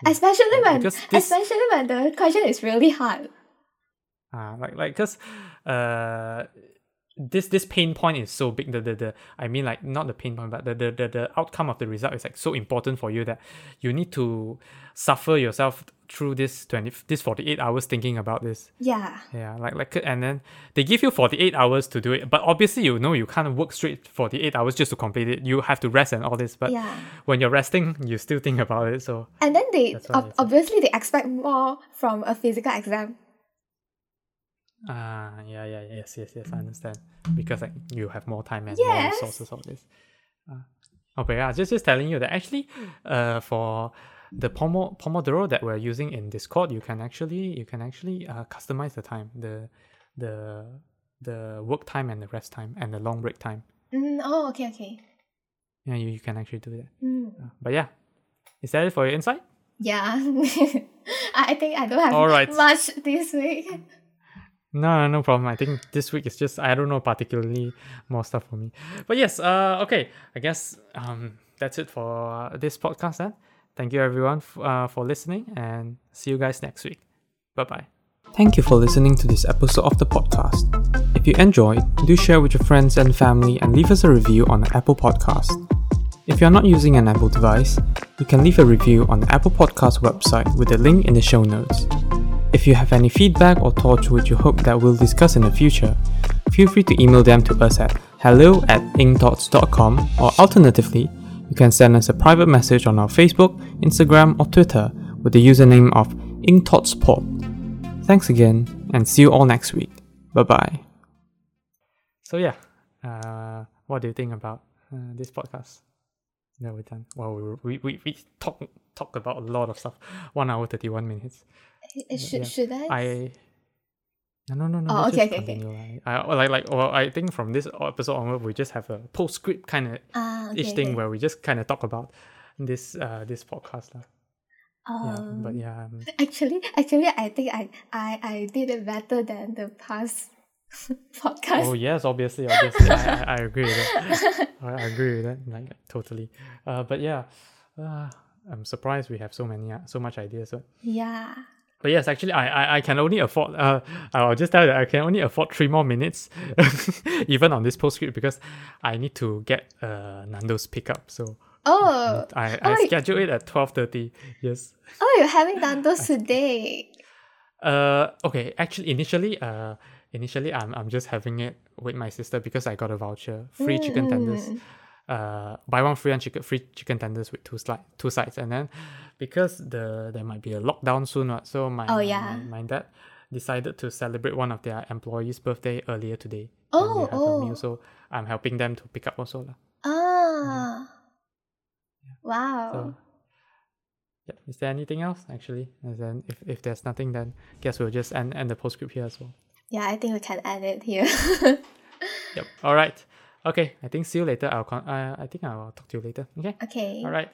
Especially when, this- especially when the question is really hard. Ah, like like because uh this this pain point is so big the, the the I mean like not the pain point but the, the the the outcome of the result is like so important for you that you need to suffer yourself through this 20 this 48 hours thinking about this Yeah, yeah like like and then they give you 48 hours to do it but obviously you know you can't work straight 48 hours just to complete it you have to rest and all this but yeah. when you're resting you still think about it so And then they, ob- obviously, they expect more from a physical exam. Ah, yeah, yeah, yes, yes, yes, I understand. Because like you have more time and Yes. more resources of this. Uh, oh, but yeah, just just telling you that actually, uh, for the Pomo- Pomodoro that we're using in Discord, you can actually you can actually uh, customize the time, the the the work time and the rest time and the long break time. Mm, oh, okay, okay. Yeah, you, you can actually do that. Mm. Uh, but yeah, is that it for your insight? Yeah. I I think I don't have All right. much this week. No, no, problem. I think this week is just I don't know particularly more stuff for me. But yes, uh, okay. I guess um that's it for uh, this podcast then. Thank you everyone f- uh, for listening and see you guys next week. Bye bye. Thank you for listening to this episode of the podcast. If you enjoyed, do share with your friends and family and leave us a review on the Apple Podcast. If you're not using an Apple device, you can leave a review on the Apple Podcast website with the link in the show notes. If you have any feedback or thoughts which you hope that we'll discuss in the future, feel free to email them to us at hello at inkthoughts.com or alternatively, you can send us a private message on our Facebook, Instagram, or Twitter with the username of inkthoughtspod. Thanks again, and see you all next week. Bye bye. So yeah, uh, what do you think about uh, this podcast that we've done? Well, we we we, we talk talk about a lot of stuff. One hour thirty one minutes. Should, yeah. should I? I no no no no. Oh, okay, okay, okay. continue. I, I like like well, I think from this episode onward we just have a postscript kind of Ah, okay, each thing okay. where we just kind of talk about this uh this podcast lah. Yeah, Um, but yeah, um, Actually, actually, I think I, I, I did it better than the past podcast. oh yes, obviously, obviously, I, I, I agree with that. I, agree with that, like totally. Uh, but yeah, uh, I'm surprised we have so many, uh, so much ideas. Yeah. But yes, actually, I, I, I can only afford. Uh, I'll just tell you, that I can only afford three more minutes, even on this postscript because I need to get uh Nando's pickup. So Oh, I, I Oh, schedule it at twelve thirty. Yes. oh, you're having Nando's today. Uh, okay. Actually, initially, uh, initially, I'm I'm just having it with my sister because I got a voucher, free chicken tenders. Uh, buy one free one chicken free chicken tenders with two slide two sides, and then because the there might be a lockdown soon, what, so my Oh, yeah. my, my dad decided to celebrate one of their employees' birthday earlier today. and Oh, a meal, oh. so I'm helping them to pick up also lah. Ah. Wow. So, yeah. Is there anything else actually? And then if, if there's nothing, then guess we'll just end end the postscript here as well. yeah, I think we can end it here. Yep. All right. Okay. I think see you later. I'll con- uh, I think I'll talk to you later. Okay. okay. All right.